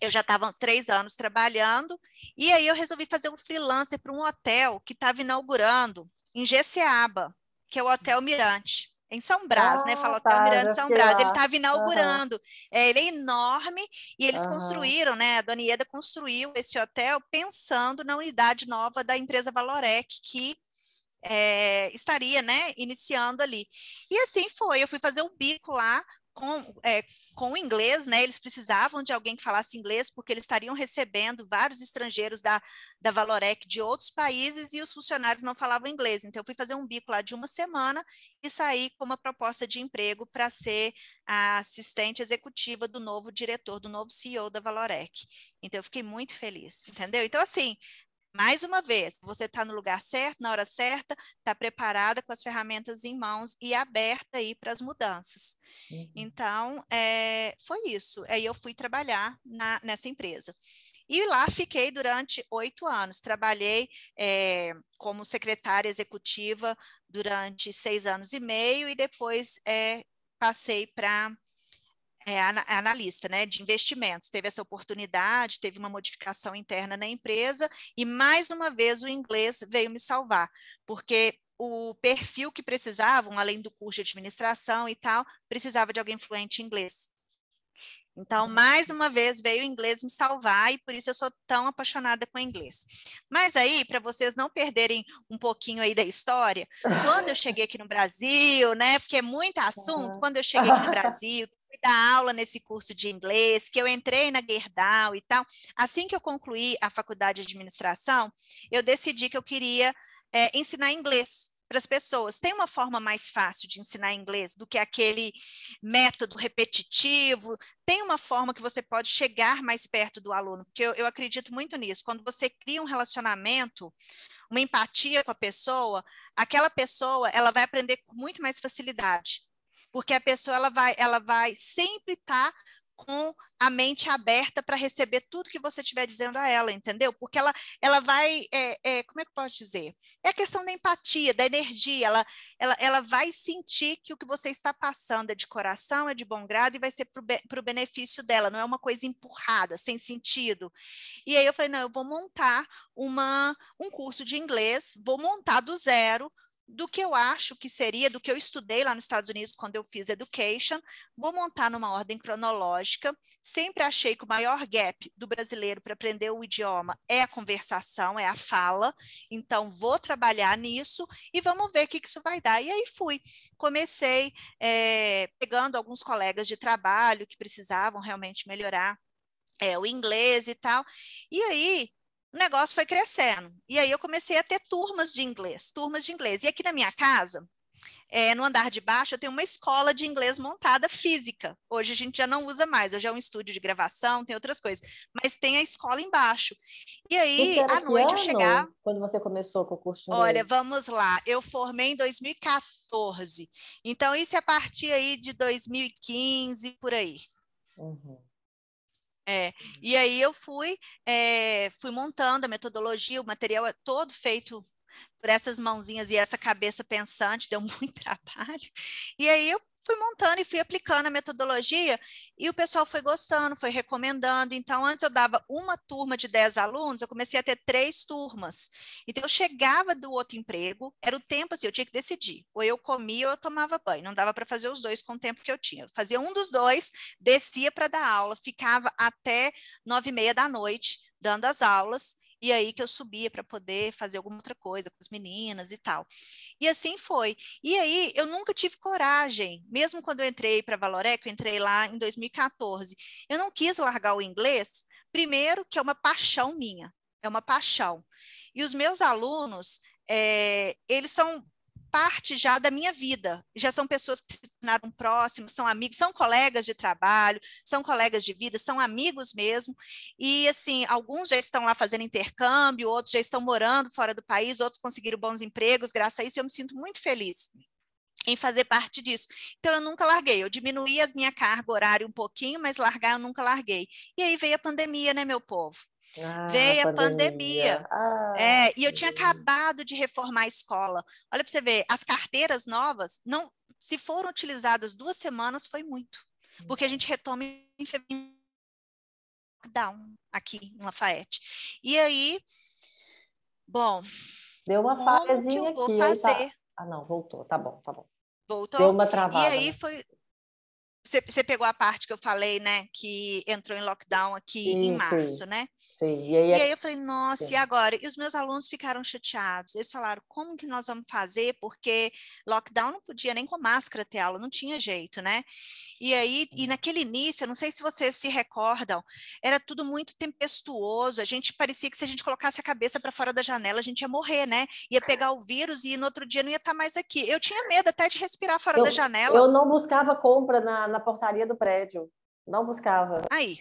eu já estava uns três anos trabalhando, e aí eu resolvi fazer um freelancer para um hotel que estava inaugurando em Geceaba, que é o Hotel Mirante em São Brás, né? ah, né? Fala Hotel tá, Mirante São Brás. Lá. Ele estava inaugurando. Uhum. É, ele é enorme e eles uhum. construíram, né? A Dona Ieda construiu esse hotel pensando na unidade nova da empresa Valorec, que é, estaria, né, iniciando ali. E assim foi, eu fui fazer um bico lá com, é, com o inglês, né? Eles precisavam de alguém que falasse inglês, porque eles estariam recebendo vários estrangeiros da, da Valorec de outros países e os funcionários não falavam inglês. Então, eu fui fazer um bico lá de uma semana e saí com uma proposta de emprego para ser a assistente executiva do novo diretor, do novo CEO da Valorec. Então, eu fiquei muito feliz, entendeu? Então, assim, mais uma vez, você está no lugar certo, na hora certa, está preparada com as ferramentas em mãos e aberta aí para as mudanças. Uhum. Então, é, foi isso. Aí eu fui trabalhar na, nessa empresa. E lá fiquei durante oito anos. Trabalhei é, como secretária executiva durante seis anos e meio e depois é, passei para é, analista né, de investimentos, teve essa oportunidade, teve uma modificação interna na empresa, e mais uma vez o inglês veio me salvar, porque o perfil que precisavam, além do curso de administração e tal, precisava de alguém fluente em inglês. Então, mais uma vez, veio o inglês me salvar e por isso eu sou tão apaixonada com o inglês. Mas aí, para vocês não perderem um pouquinho aí da história, quando eu cheguei aqui no Brasil, né, porque é muito assunto, quando eu cheguei aqui no Brasil, dar aula nesse curso de inglês, que eu entrei na Gerdau e tal. Assim que eu concluí a faculdade de administração, eu decidi que eu queria é, ensinar inglês para as pessoas. Tem uma forma mais fácil de ensinar inglês do que aquele método repetitivo? Tem uma forma que você pode chegar mais perto do aluno? Porque eu, eu acredito muito nisso. Quando você cria um relacionamento, uma empatia com a pessoa, aquela pessoa ela vai aprender com muito mais facilidade porque a pessoa ela vai, ela vai sempre estar tá com a mente aberta para receber tudo que você estiver dizendo a ela, entendeu? Porque ela, ela vai, é, é, como é que eu posso dizer? É a questão da empatia, da energia, ela, ela, ela vai sentir que o que você está passando é de coração, é de bom grado e vai ser para o benefício dela, não é uma coisa empurrada, sem sentido. E aí eu falei, não, eu vou montar uma, um curso de inglês, vou montar do zero, do que eu acho que seria, do que eu estudei lá nos Estados Unidos quando eu fiz education, vou montar numa ordem cronológica. Sempre achei que o maior gap do brasileiro para aprender o idioma é a conversação, é a fala. Então, vou trabalhar nisso e vamos ver o que, que isso vai dar. E aí fui. Comecei é, pegando alguns colegas de trabalho que precisavam realmente melhorar é, o inglês e tal. E aí o negócio foi crescendo. E aí eu comecei a ter turmas de inglês, turmas de inglês. E aqui na minha casa, é, no andar de baixo, eu tenho uma escola de inglês montada física. Hoje a gente já não usa mais, hoje é um estúdio de gravação, tem outras coisas. Mas tem a escola embaixo. E aí, à noite, eu chegava. Quando você começou com o curso de? Olha, vamos lá. Eu formei em 2014. Então, isso é a partir aí de 2015, por aí. Uhum. É, e aí eu fui, é, fui montando a metodologia, o material é todo feito por essas mãozinhas e essa cabeça pensante, deu muito trabalho. E aí eu fui montando e fui aplicando a metodologia e o pessoal foi gostando, foi recomendando. Então, antes eu dava uma turma de 10 alunos, eu comecei a ter três turmas. Então, eu chegava do outro emprego, era o tempo assim, eu tinha que decidir. Ou eu comia ou eu tomava banho. Não dava para fazer os dois com o tempo que eu tinha. Eu fazia um dos dois, descia para dar aula, ficava até nove e meia da noite dando as aulas e aí que eu subia para poder fazer alguma outra coisa com as meninas e tal. E assim foi. E aí eu nunca tive coragem, mesmo quando eu entrei para Valorec, eu entrei lá em 2014. Eu não quis largar o inglês, primeiro que é uma paixão minha, é uma paixão. E os meus alunos, é, eles são parte já da minha vida. Já são pessoas que se tornaram próximas, são amigos, são colegas de trabalho, são colegas de vida, são amigos mesmo. E assim, alguns já estão lá fazendo intercâmbio, outros já estão morando fora do país, outros conseguiram bons empregos, graças a isso eu me sinto muito feliz em fazer parte disso. Então, eu nunca larguei. Eu diminuí a minha carga horária um pouquinho, mas largar eu nunca larguei. E aí veio a pandemia, né, meu povo? Ah, Veio a pandemia. pandemia. Ah, é, e eu tinha acabado de reformar a escola. Olha para você ver, as carteiras novas, não, se foram utilizadas duas semanas, foi muito. Porque a gente retoma em fevereiro down aqui em Lafayette. E aí, bom. Deu uma falhazinha que eu vou aqui. Tá fazer? Tá... Ah, não, voltou. Tá bom, tá bom. Voltou. Deu uma travada. E aí foi você, você, pegou a parte que eu falei, né? Que entrou em lockdown aqui sim, em março, sim. né? Sim. E aí, e aí eu falei, nossa, sim. e agora? E os meus alunos ficaram chateados. Eles falaram, como que nós vamos fazer? Porque lockdown não podia nem com máscara ter aula, não tinha jeito, né? E aí, e naquele início, eu não sei se vocês se recordam, era tudo muito tempestuoso. A gente parecia que se a gente colocasse a cabeça para fora da janela, a gente ia morrer, né? Ia pegar o vírus e no outro dia não ia estar tá mais aqui. Eu tinha medo até de respirar fora eu, da janela. Eu não buscava compra na, na portaria do prédio. Não buscava. Aí.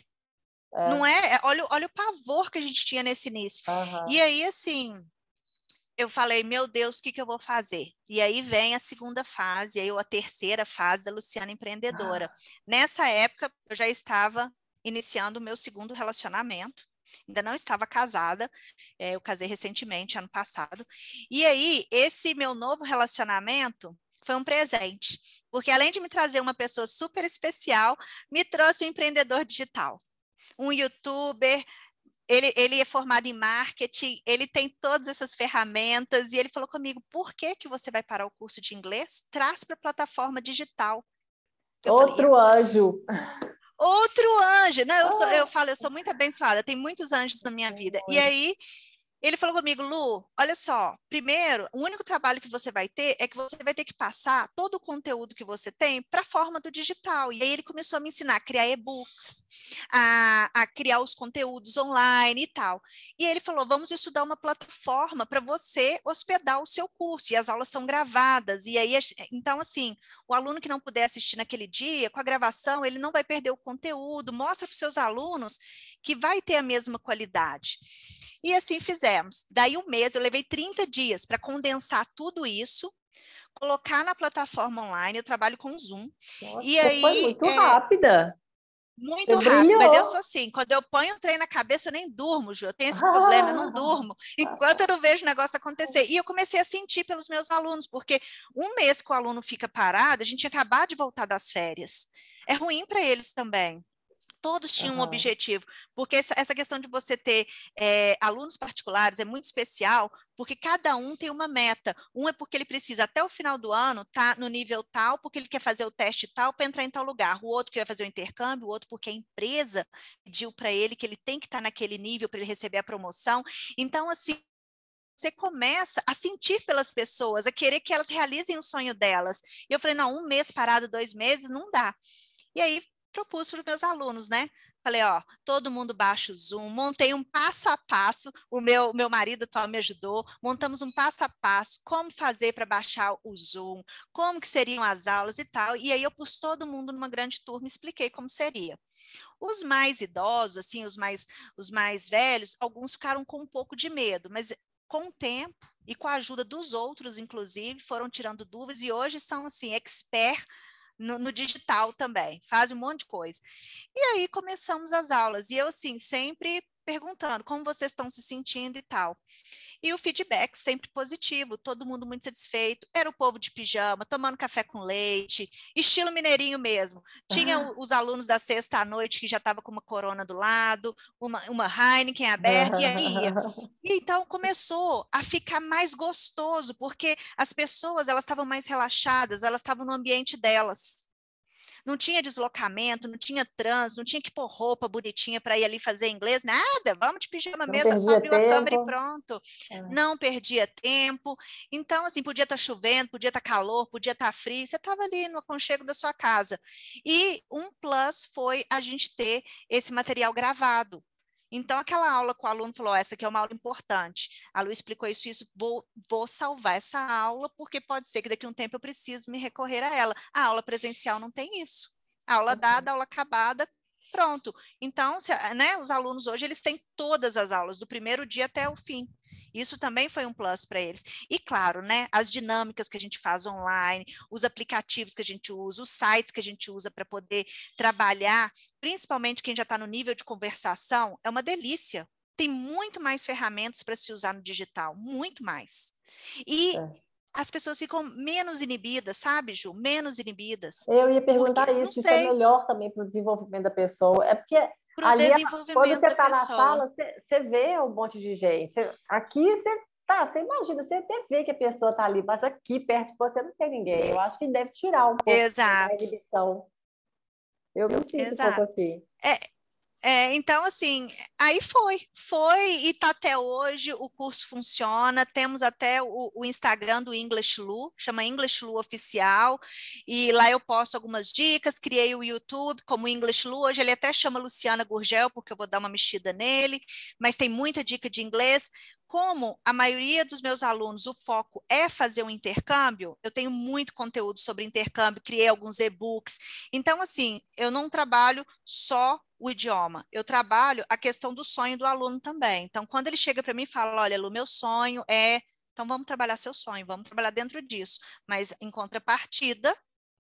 É. Não é? Olha, olha o pavor que a gente tinha nesse início. Uhum. E aí, assim, eu falei, meu Deus, o que, que eu vou fazer? E aí vem a segunda fase, aí a terceira fase da Luciana Empreendedora. Ah. Nessa época, eu já estava iniciando o meu segundo relacionamento. Ainda não estava casada, é, eu casei recentemente, ano passado. E aí, esse meu novo relacionamento foi um presente, porque além de me trazer uma pessoa super especial, me trouxe um empreendedor digital, um youtuber. Ele, ele é formado em marketing, ele tem todas essas ferramentas, e ele falou comigo: por que, que você vai parar o curso de inglês? Traz para a plataforma digital. Eu Outro falei, anjo. Outro anjo. Não, eu, sou, eu falo, eu sou muito abençoada, tem muitos anjos na minha vida. E aí ele falou comigo, Lu, olha só, primeiro, o único trabalho que você vai ter é que você vai ter que passar todo o conteúdo que você tem para a forma do digital. E aí ele começou a me ensinar a criar e-books, a, a criar os conteúdos online e tal. E ele falou, vamos estudar uma plataforma para você hospedar o seu curso. E as aulas são gravadas. E aí, então, assim, o aluno que não puder assistir naquele dia, com a gravação, ele não vai perder o conteúdo. Mostra para os seus alunos que vai ter a mesma qualidade. E assim fizemos. Daí um mês, eu levei 30 dias para condensar tudo isso, colocar na plataforma online, eu trabalho com Zoom. Nossa, e aí, foi muito é... rápida. Muito rápido, mas eu sou assim, quando eu ponho um trem na cabeça, eu nem durmo, Ju. Eu tenho esse problema, eu não durmo, enquanto eu não vejo o negócio acontecer. E eu comecei a sentir pelos meus alunos, porque um mês que o aluno fica parado, a gente acabou de voltar das férias. É ruim para eles também todos tinham uhum. um objetivo, porque essa, essa, questão de você ter é, alunos particulares é muito especial, porque cada um tem uma meta. Um é porque ele precisa, até o final do ano, estar tá no nível tal, porque ele quer fazer o teste tal para entrar em tal lugar. O outro que vai fazer o intercâmbio, o outro porque a empresa pediu para ele que ele tem que estar tá naquele nível para ele receber a promoção. Então, assim, você começa a sentir pelas pessoas, a querer que elas realizem o sonho delas. E eu falei, não, um mês parado, dois meses, não dá. E aí propus para os meus alunos, né? Falei, ó, todo mundo baixa o Zoom, montei um passo a passo, o meu, meu marido atual me ajudou, montamos um passo a passo, como fazer para baixar o Zoom, como que seriam as aulas e tal, e aí eu pus todo mundo numa grande turma e expliquei como seria. Os mais idosos, assim, os mais, os mais velhos, alguns ficaram com um pouco de medo, mas com o tempo e com a ajuda dos outros, inclusive, foram tirando dúvidas e hoje são, assim, expert no, no, digital também, faz um monte de coisa. E aí começamos as aulas, e eu, assim, sempre perguntando como vocês estão se sentindo e tal. E o feedback sempre positivo, todo mundo muito satisfeito. Era o povo de pijama, tomando café com leite, estilo mineirinho mesmo. Tinha ah. os alunos da sexta à noite que já estava com uma corona do lado, uma, uma Heineken aberta, e aí ia. E então começou a ficar mais gostoso, porque as pessoas elas estavam mais relaxadas, elas estavam no ambiente delas não tinha deslocamento, não tinha trânsito, não tinha que pôr roupa bonitinha para ir ali fazer inglês, nada, vamos de pijama não mesmo, só abriu a câmera e pronto. É. Não perdia tempo. Então, assim, podia estar tá chovendo, podia estar tá calor, podia estar tá frio, você estava ali no aconchego da sua casa. E um plus foi a gente ter esse material gravado. Então, aquela aula que o aluno falou, essa aqui é uma aula importante. A Lu explicou isso, isso, vou, vou salvar essa aula, porque pode ser que daqui a um tempo eu preciso me recorrer a ela. A aula presencial não tem isso. A aula dada, aula acabada, pronto. Então, se, né, os alunos hoje, eles têm todas as aulas, do primeiro dia até o fim. Isso também foi um plus para eles. E claro, né, as dinâmicas que a gente faz online, os aplicativos que a gente usa, os sites que a gente usa para poder trabalhar, principalmente quem já está no nível de conversação, é uma delícia. Tem muito mais ferramentas para se usar no digital, muito mais. E é as pessoas ficam menos inibidas, sabe, Ju? Menos inibidas. Eu ia perguntar isso, isso é melhor também para o desenvolvimento da pessoa. É porque para o desenvolvimento quando você está na sala, você, você vê um monte de gente. Você, aqui você tá, você imagina, você até vê que a pessoa está ali, mas aqui perto de você não tem ninguém. Eu acho que deve tirar um pouco Exato. da exibição. Eu me sinto Exato. um pouco assim. É, é, então, assim, aí foi, foi e está até hoje, o curso funciona, temos até o, o, Instagram do English Lu, chama English Lu Oficial, e lá eu posto algumas dicas, criei o YouTube como English Lu, hoje ele até chama Luciana Gurgel, porque eu vou dar uma mexida nele, mas tem muita dica de inglês, como a maioria dos meus alunos, o foco é fazer um intercâmbio, eu tenho muito conteúdo sobre intercâmbio, criei alguns e-books. Então, assim, eu não trabalho só o idioma, eu trabalho a questão do sonho do aluno também. Então, quando ele chega para mim e fala: Olha, Lu, meu sonho é. Então, vamos trabalhar seu sonho, vamos trabalhar dentro disso. Mas, em contrapartida,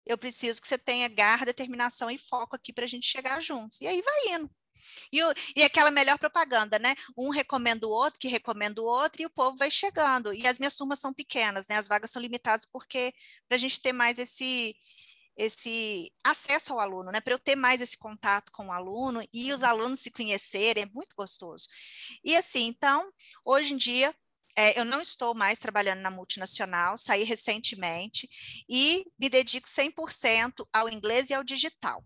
eu preciso que você tenha garra, determinação e foco aqui para a gente chegar juntos. E aí vai indo. E, o, e aquela melhor propaganda, né? Um recomenda o outro, que recomenda o outro, e o povo vai chegando. E as minhas turmas são pequenas, né? As vagas são limitadas porque para a gente ter mais esse esse acesso ao aluno, né? Para eu ter mais esse contato com o aluno e os alunos se conhecerem, é muito gostoso. E assim, então, hoje em dia, é, eu não estou mais trabalhando na multinacional, saí recentemente e me dedico 100% ao inglês e ao digital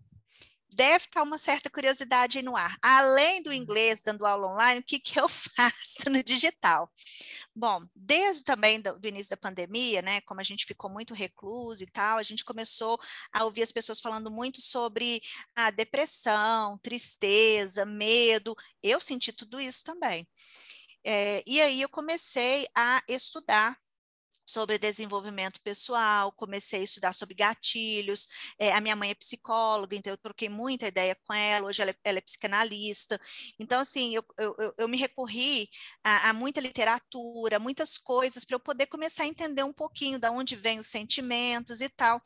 deve estar uma certa curiosidade aí no ar. Além do inglês, dando aula online, o que, que eu faço no digital? Bom, desde também do, do, início da pandemia, né, como a gente ficou muito recluso e tal, a gente começou a ouvir as pessoas falando muito sobre a depressão, tristeza, medo. Eu senti tudo isso também. É, e aí eu comecei a estudar sobre desenvolvimento pessoal, comecei a estudar sobre gatilhos. É, a minha mãe é psicóloga, então eu troquei muita ideia com ela. Hoje ela é, ela é psicanalista. Então, assim, eu, eu, eu me recorri a, a, muita literatura, muitas coisas, para eu poder começar a entender um pouquinho de onde vêm os sentimentos e tal.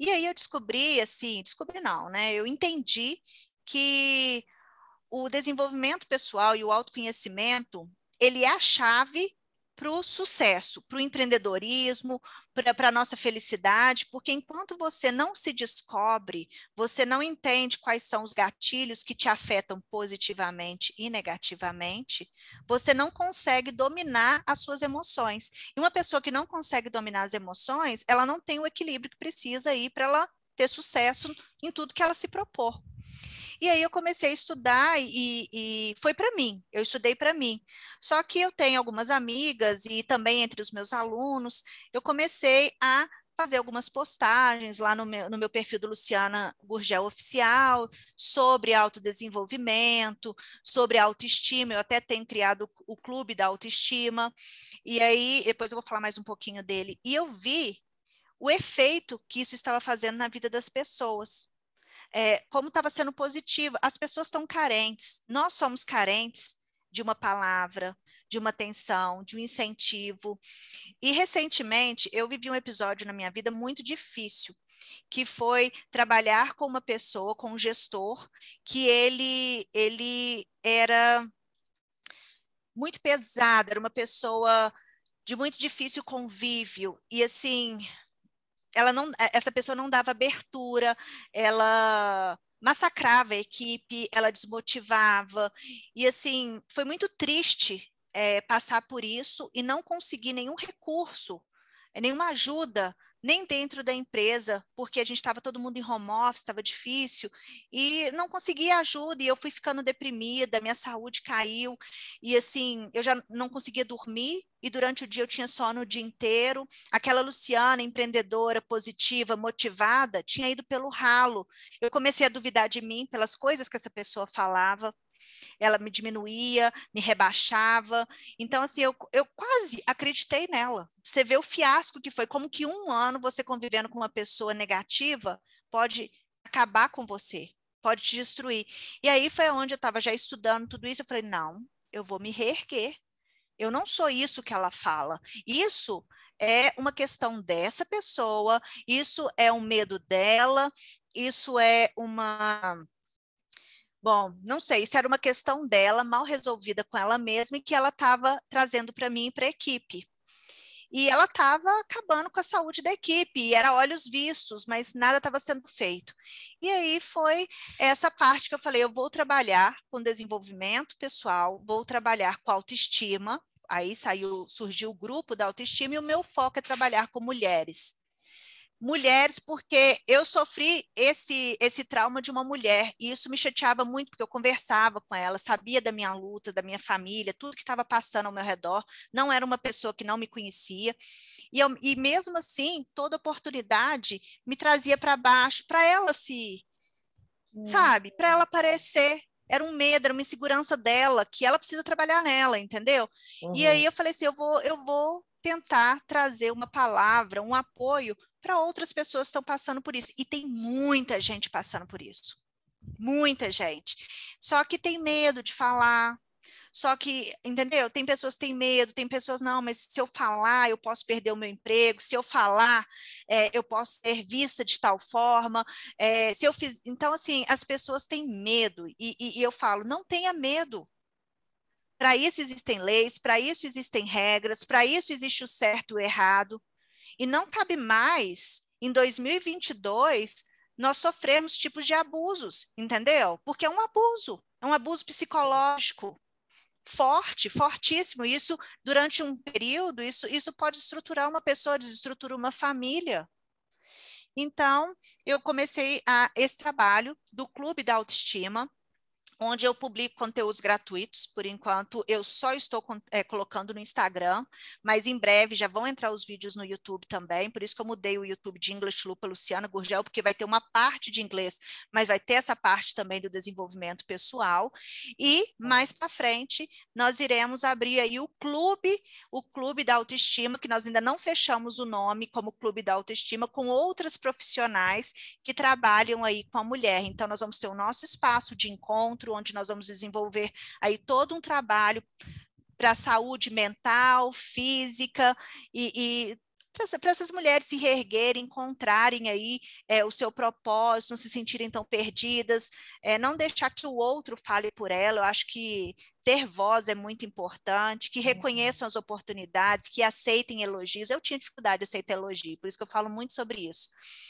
E aí eu descobri, assim, descobri não, né? Eu entendi que o desenvolvimento pessoal e o autoconhecimento, ele é a chave para o sucesso, para o empreendedorismo, para a nossa felicidade, porque enquanto você não se descobre, você não entende quais são os gatilhos que te afetam positivamente e negativamente, você não consegue dominar as suas emoções. E uma pessoa que não consegue dominar as emoções, ela não tem o equilíbrio que precisa aí para ela ter sucesso em tudo que ela se propor. E aí eu comecei a estudar e, e foi para mim, eu estudei para mim. Só que eu tenho algumas amigas e também entre os meus alunos, eu comecei a fazer algumas postagens lá no meu, no meu perfil do Luciana Gurgel Oficial sobre autodesenvolvimento, sobre autoestima. Eu até tenho criado o clube da autoestima. E aí, depois eu vou falar mais um pouquinho dele. E eu vi o efeito que isso estava fazendo na vida das pessoas é, como estava sendo positivo. As pessoas estão carentes, nós somos carentes de uma palavra, de uma atenção, de um incentivo. E recentemente eu vivi um episódio na minha vida muito difícil, que foi trabalhar com uma pessoa, com um gestor, que ele ele era muito pesado, era uma pessoa de muito difícil convívio e assim ela não, é, essa pessoa não dava abertura, ela massacrava a equipe, ela desmotivava, e assim, foi muito triste é, passar por isso e não conseguir nenhum recurso, nenhuma ajuda nem dentro da empresa, porque a gente estava todo mundo em home office, estava difícil, e não conseguia ajuda, e eu fui ficando deprimida, minha saúde caiu, e assim, eu já não conseguia dormir, e durante o dia eu tinha sono o dia inteiro. Aquela Luciana, empreendedora, positiva, motivada, tinha ido pelo ralo. Eu comecei a duvidar de mim pelas coisas que essa pessoa falava ela me diminuía, me rebaixava. Então, assim, eu, eu quase acreditei nela. Você vê o fiasco que foi, como que um ano você convivendo com uma pessoa negativa pode acabar com você, pode te destruir. E aí foi onde eu estava já estudando tudo isso, eu falei, não, eu vou me reerguer. Eu não sou isso que ela fala. Isso é uma questão dessa pessoa, isso é um medo dela, isso é uma Bom, não sei, isso era uma questão dela, mal resolvida com ela mesma e que ela estava trazendo para mim e para a equipe. E ela estava acabando com a saúde da equipe, e era olhos vistos, mas nada estava sendo feito. E aí foi essa parte que eu falei: eu vou trabalhar com desenvolvimento pessoal, vou trabalhar com autoestima. Aí saiu, surgiu o grupo da autoestima, e o meu foco é trabalhar com mulheres mulheres, porque eu sofri esse, esse trauma de uma mulher, e isso me chateava muito, porque eu conversava com ela, sabia da minha luta, da minha família, tudo que estava passando ao meu redor, não era uma pessoa que não me conhecia, e, eu, e mesmo assim, toda oportunidade me trazia para baixo, para ela se, hum. sabe, para ela aparecer, era um medo, era uma insegurança dela, que ela precisa trabalhar nela, entendeu? Uhum. E aí eu falei assim, eu vou, eu vou tentar trazer uma palavra, um apoio para outras pessoas que estão passando por isso. E tem muita gente passando por isso. Muita gente. Só que tem medo de falar. Só que, entendeu? Tem pessoas que têm medo, tem pessoas, não, mas se eu falar, eu posso perder o meu emprego, se eu falar, é, eu posso ser vista de tal forma. É, se eu fiz. Então, assim, as pessoas têm medo, e, e, e eu falo, não tenha medo. Para isso existem leis, para isso existem regras, para isso existe o certo e o errado. E não cabe mais, em 2022, nós sofremos tipos de abusos, entendeu? Porque é um abuso, é um abuso psicológico forte, fortíssimo. Isso, durante um período, isso, isso pode estruturar uma pessoa, desestrutura uma família. Então, eu comecei a, esse trabalho do Clube da Autoestima, onde eu publico conteúdos gratuitos. Por enquanto, eu só estou é, colocando no Instagram, mas em breve já vão entrar os vídeos no YouTube também. Por isso que eu mudei o YouTube de English Lupa Luciana Gurgel, porque vai ter uma parte de inglês, mas vai ter essa parte também do desenvolvimento pessoal. E mais para frente, nós iremos abrir aí o clube, o clube da autoestima, que nós ainda não fechamos o nome como Clube da Autoestima, com outras profissionais que trabalham aí com a mulher. Então, nós vamos ter o nosso espaço de encontro onde nós vamos desenvolver aí todo um trabalho para a saúde mental, física e, e para essas mulheres se reerguerem, encontrarem aí é, o seu propósito, não se sentirem tão perdidas, é, não deixar que o outro fale por ela. Eu acho que ter voz é muito importante, que uhum. reconheçam as oportunidades, que aceitem elogios. Eu tinha dificuldade de aceitar elogio, por isso que eu falo muito sobre isso.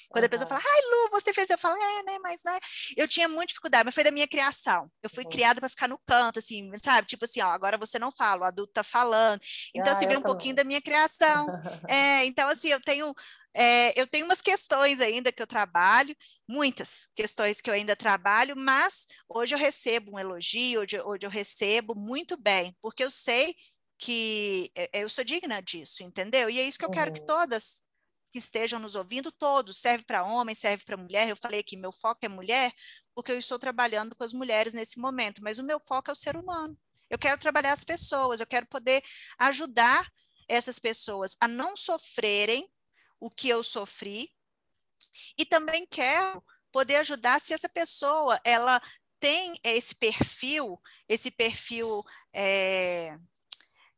Quando uhum. a pessoa fala, ai, Lu, você fez, eu falo, é, né, mas né? Eu tinha muita dificuldade, mas foi da minha criação. Eu fui uhum. criada para ficar no canto, assim, sabe? Tipo assim, ó, agora você não fala, o adulto tá falando. Então, ah, assim, vem um pouquinho da minha criação. é, então, assim, eu tenho é, eu tenho umas questões ainda que eu trabalho, muitas questões que eu ainda trabalho, mas hoje eu recebo um elogio, hoje, hoje eu recebo muito bem, porque eu sei que é, é, eu sou digna disso, entendeu? E é isso que eu uhum. quero que todas que estejam nos ouvindo, todos, serve para homem, serve para mulher. Eu falei que meu foco é mulher, porque eu estou trabalhando com as mulheres nesse momento, mas o meu foco é o ser humano. Eu quero trabalhar as pessoas, eu quero poder ajudar essas pessoas a não sofrerem o que eu sofri e também quero poder ajudar se essa pessoa ela tem esse perfil, esse perfil é,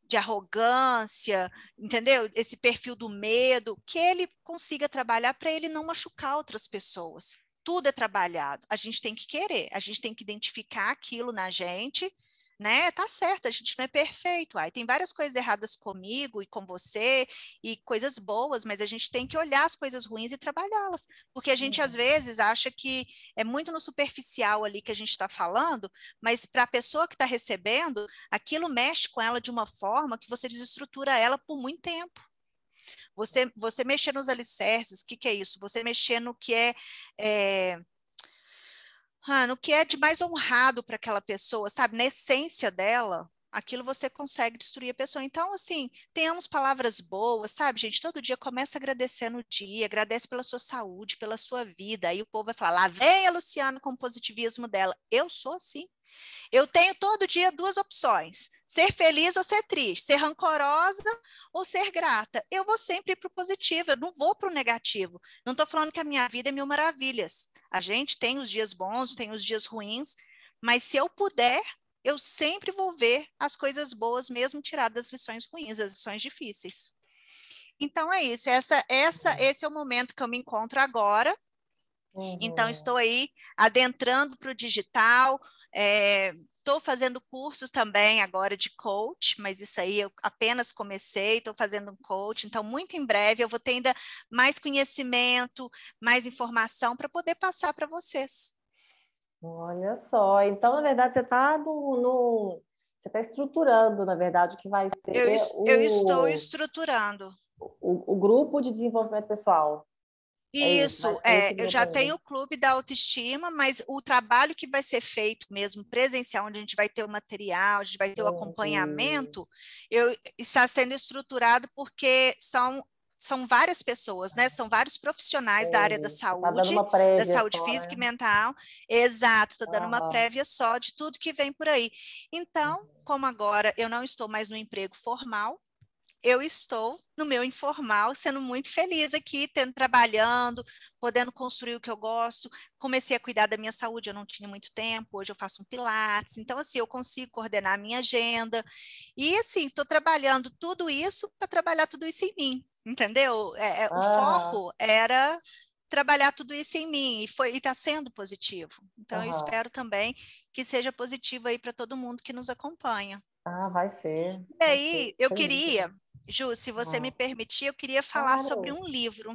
de arrogância, entendeu? Esse perfil do medo, que ele consiga trabalhar para ele não machucar outras pessoas. Tudo é trabalhado. A gente tem que querer, a gente tem que identificar aquilo na gente né? Tá certo, a gente não é perfeito. Ai, tem várias coisas erradas comigo e com você e coisas boas, mas a gente tem que olhar as coisas ruins e trabalhá-las, porque a gente às vezes acha que é muito no superficial ali que a gente está falando, mas para a pessoa que está recebendo, aquilo mexe com ela de uma forma que você desestrutura ela por muito tempo. Você, você mexer nos alicerces, o que, que é isso? Você mexer no que é, é ah, no que é de mais honrado para aquela pessoa, sabe? Na essência dela, aquilo você consegue destruir a pessoa. Então, assim, tenhamos palavras boas, sabe, gente? Todo dia começa agradecendo o dia, agradece pela sua saúde, pela sua vida. Aí o povo vai falar, lá vem a Luciana com o positivismo dela. Eu sou assim. Eu tenho todo dia duas opções: ser feliz ou ser triste, ser rancorosa ou ser grata. Eu vou sempre para o positivo, eu não vou para o negativo. Não estou falando que a minha vida é mil maravilhas. A gente tem os dias bons, tem os dias ruins, mas se eu puder, eu sempre vou ver as coisas boas, mesmo tiradas das lições ruins, as lições difíceis. Então é isso, essa, essa, esse é o momento que eu me encontro agora. Então, uhum. Então estou aí adentrando para o digital, Estou é, fazendo cursos também agora de coach, mas isso aí eu apenas comecei, estou fazendo um coach, então muito em breve eu vou ter ainda mais conhecimento, mais informação para poder passar para vocês. Olha só, então na verdade você está no, no, você está estruturando, na verdade, o que vai ser. Eu, o, eu estou estruturando. O, o, grupo de desenvolvimento pessoal. Isso, é, é eu já tenho o clube da autoestima, mas o trabalho que vai ser feito mesmo presencial, onde a gente vai ter o material, a gente vai ter o acompanhamento, eu, está sendo estruturado porque são são várias pessoas, né? São vários profissionais é, da área da tá saúde, tá da saúde só, física né? e mental. Exato, estou dando uma prévia só de tudo que vem por aí. Então, uhum. como agora eu não estou mais no emprego formal, eu estou no meu informal, sendo muito feliz aqui, tendo trabalhando, podendo construir o que eu gosto. Comecei a cuidar da minha saúde, eu não tinha muito tempo, hoje eu faço um pilates, então assim, eu consigo coordenar a minha agenda. E assim, estou trabalhando tudo isso para trabalhar tudo isso em mim, entendeu? É, é, ah. O foco era trabalhar tudo isso em mim e foi está sendo positivo. Então uhum. eu espero também que seja positivo aí para todo mundo que nos acompanha. Ah, vai ser. E aí, ser. eu queria Ju, se você ah. me permitir, eu queria falar claro. sobre um livro.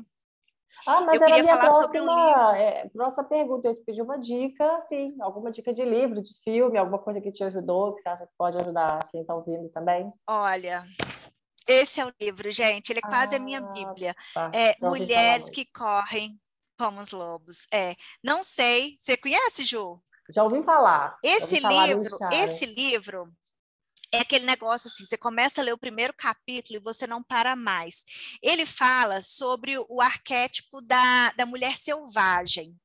Ah, mas eu era queria falar próxima, sobre um livro. É, próxima pergunta, eu te pedi uma dica, sim, alguma dica de livro, de filme, alguma coisa que te ajudou, que você acha que pode ajudar quem está ouvindo também? Olha, esse é o livro, gente, ele é quase ah, a minha ah, Bíblia. Tá. É Mulheres que Correm como os Lobos. É, não sei, você conhece, Ju? Já ouvi falar. Esse ouvi falar livro, esse livro, é aquele negócio assim, você começa a ler o primeiro capítulo e você não para mais. Ele fala sobre o arquétipo da, da mulher selvagem.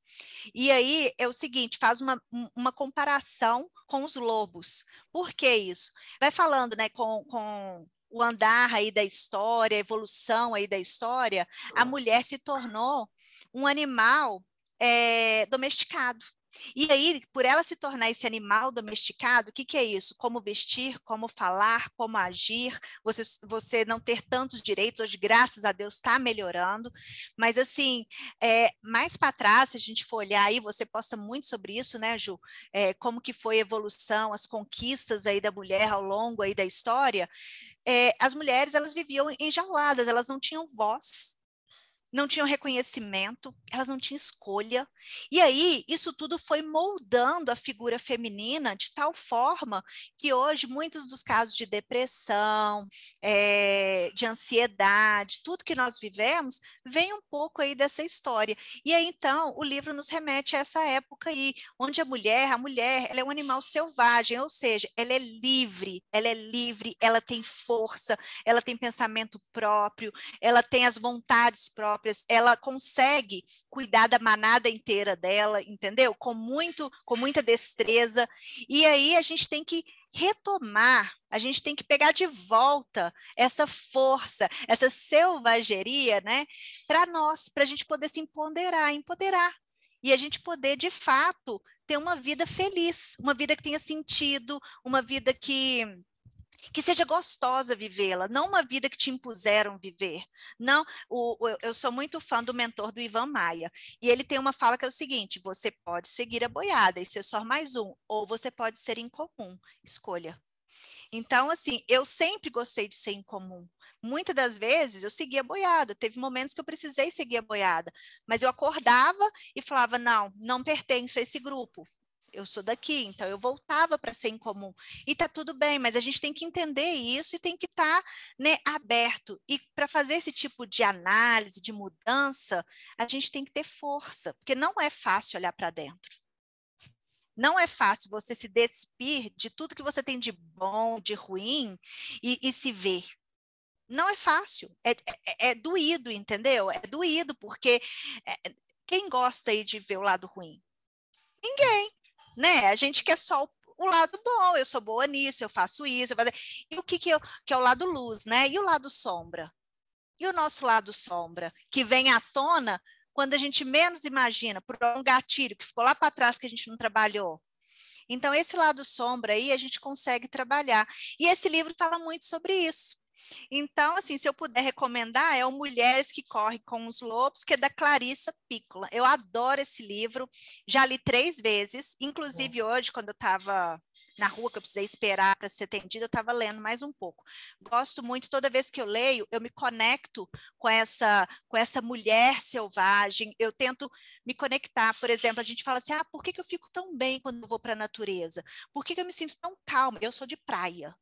E aí é o seguinte, faz uma, uma comparação com os lobos. Por que isso? Vai falando, né, com, com o andar aí da história, a evolução aí da história, a mulher se tornou um animal é, domesticado. E aí, por ela se tornar esse animal domesticado, o que, que é isso? Como vestir, como falar, como agir, você, você não ter tantos direitos, hoje, graças a Deus, está melhorando. Mas, assim, é, mais para trás, se a gente for olhar aí, você posta muito sobre isso, né, Ju? É, como que foi a evolução, as conquistas aí da mulher ao longo aí da história. É, as mulheres, elas viviam enjauladas, elas não tinham voz, não tinham reconhecimento, elas não tinham escolha. E aí, isso tudo foi moldando a figura feminina de tal forma que hoje muitos dos casos de depressão, é, de ansiedade, tudo que nós vivemos, vem um pouco aí dessa história. E aí, então, o livro nos remete a essa época aí, onde a mulher, a mulher, ela é um animal selvagem, ou seja, ela é livre, ela é livre, ela tem força, ela tem pensamento próprio, ela tem as vontades próprias próprias, ela consegue cuidar da manada inteira dela, entendeu? Com muito, com muita destreza. E aí a gente tem que retomar, a gente tem que pegar de volta essa força, essa selvageria, né, para nós, para a gente poder se empoderar, empoderar. E a gente poder, de fato, ter uma vida feliz, uma vida que tenha sentido, uma vida que que seja gostosa vivê-la, não uma vida que te impuseram viver. Não, o, o, eu sou muito fã do mentor do Ivan Maia, e ele tem uma fala que é o seguinte: você pode seguir a boiada e ser só mais um, ou você pode ser incomum. Escolha. Então, assim, eu sempre gostei de ser incomum. Muitas das vezes eu seguia boiada, teve momentos que eu precisei seguir a boiada, mas eu acordava e falava: não, não pertenço a esse grupo, eu sou daqui, então eu voltava para ser incomum. E tá tudo bem, mas a gente tem que entender isso e tem que estar tá, né, aberto. E para fazer esse tipo de análise, de mudança, a gente tem que ter força, porque não é fácil olhar para dentro. Não é fácil você se despir de tudo que você tem de bom, de ruim e, e se ver. Não é fácil, é, é, é, doído, entendeu? É doído, porque é, quem gosta aí de ver o lado ruim? Ninguém né? A gente quer só o, o lado bom, eu sou boa nisso, eu faço isso, eu faço... e o que que, eu, que é o lado luz, né? E o lado sombra? E o nosso lado sombra, que vem à tona quando a gente menos imagina, por um gatilho que ficou lá para trás que a gente não trabalhou. Então, esse lado sombra aí a gente consegue trabalhar. E esse livro fala muito sobre isso. Então, assim, se eu puder recomendar, é o Mulheres que Correm com os Lobos, que é da Clarissa Piccola. Eu adoro esse livro, já li três vezes, inclusive hoje, quando eu estava na rua, que eu precisei esperar para ser atendida, eu estava lendo mais um pouco. Gosto muito, toda vez que eu leio, eu me conecto com essa, com essa mulher selvagem, eu tento me conectar. Por exemplo, a gente fala assim: ah, por que, que eu fico tão bem quando eu vou para a natureza? Por que, que eu me sinto tão calma? Eu sou de praia.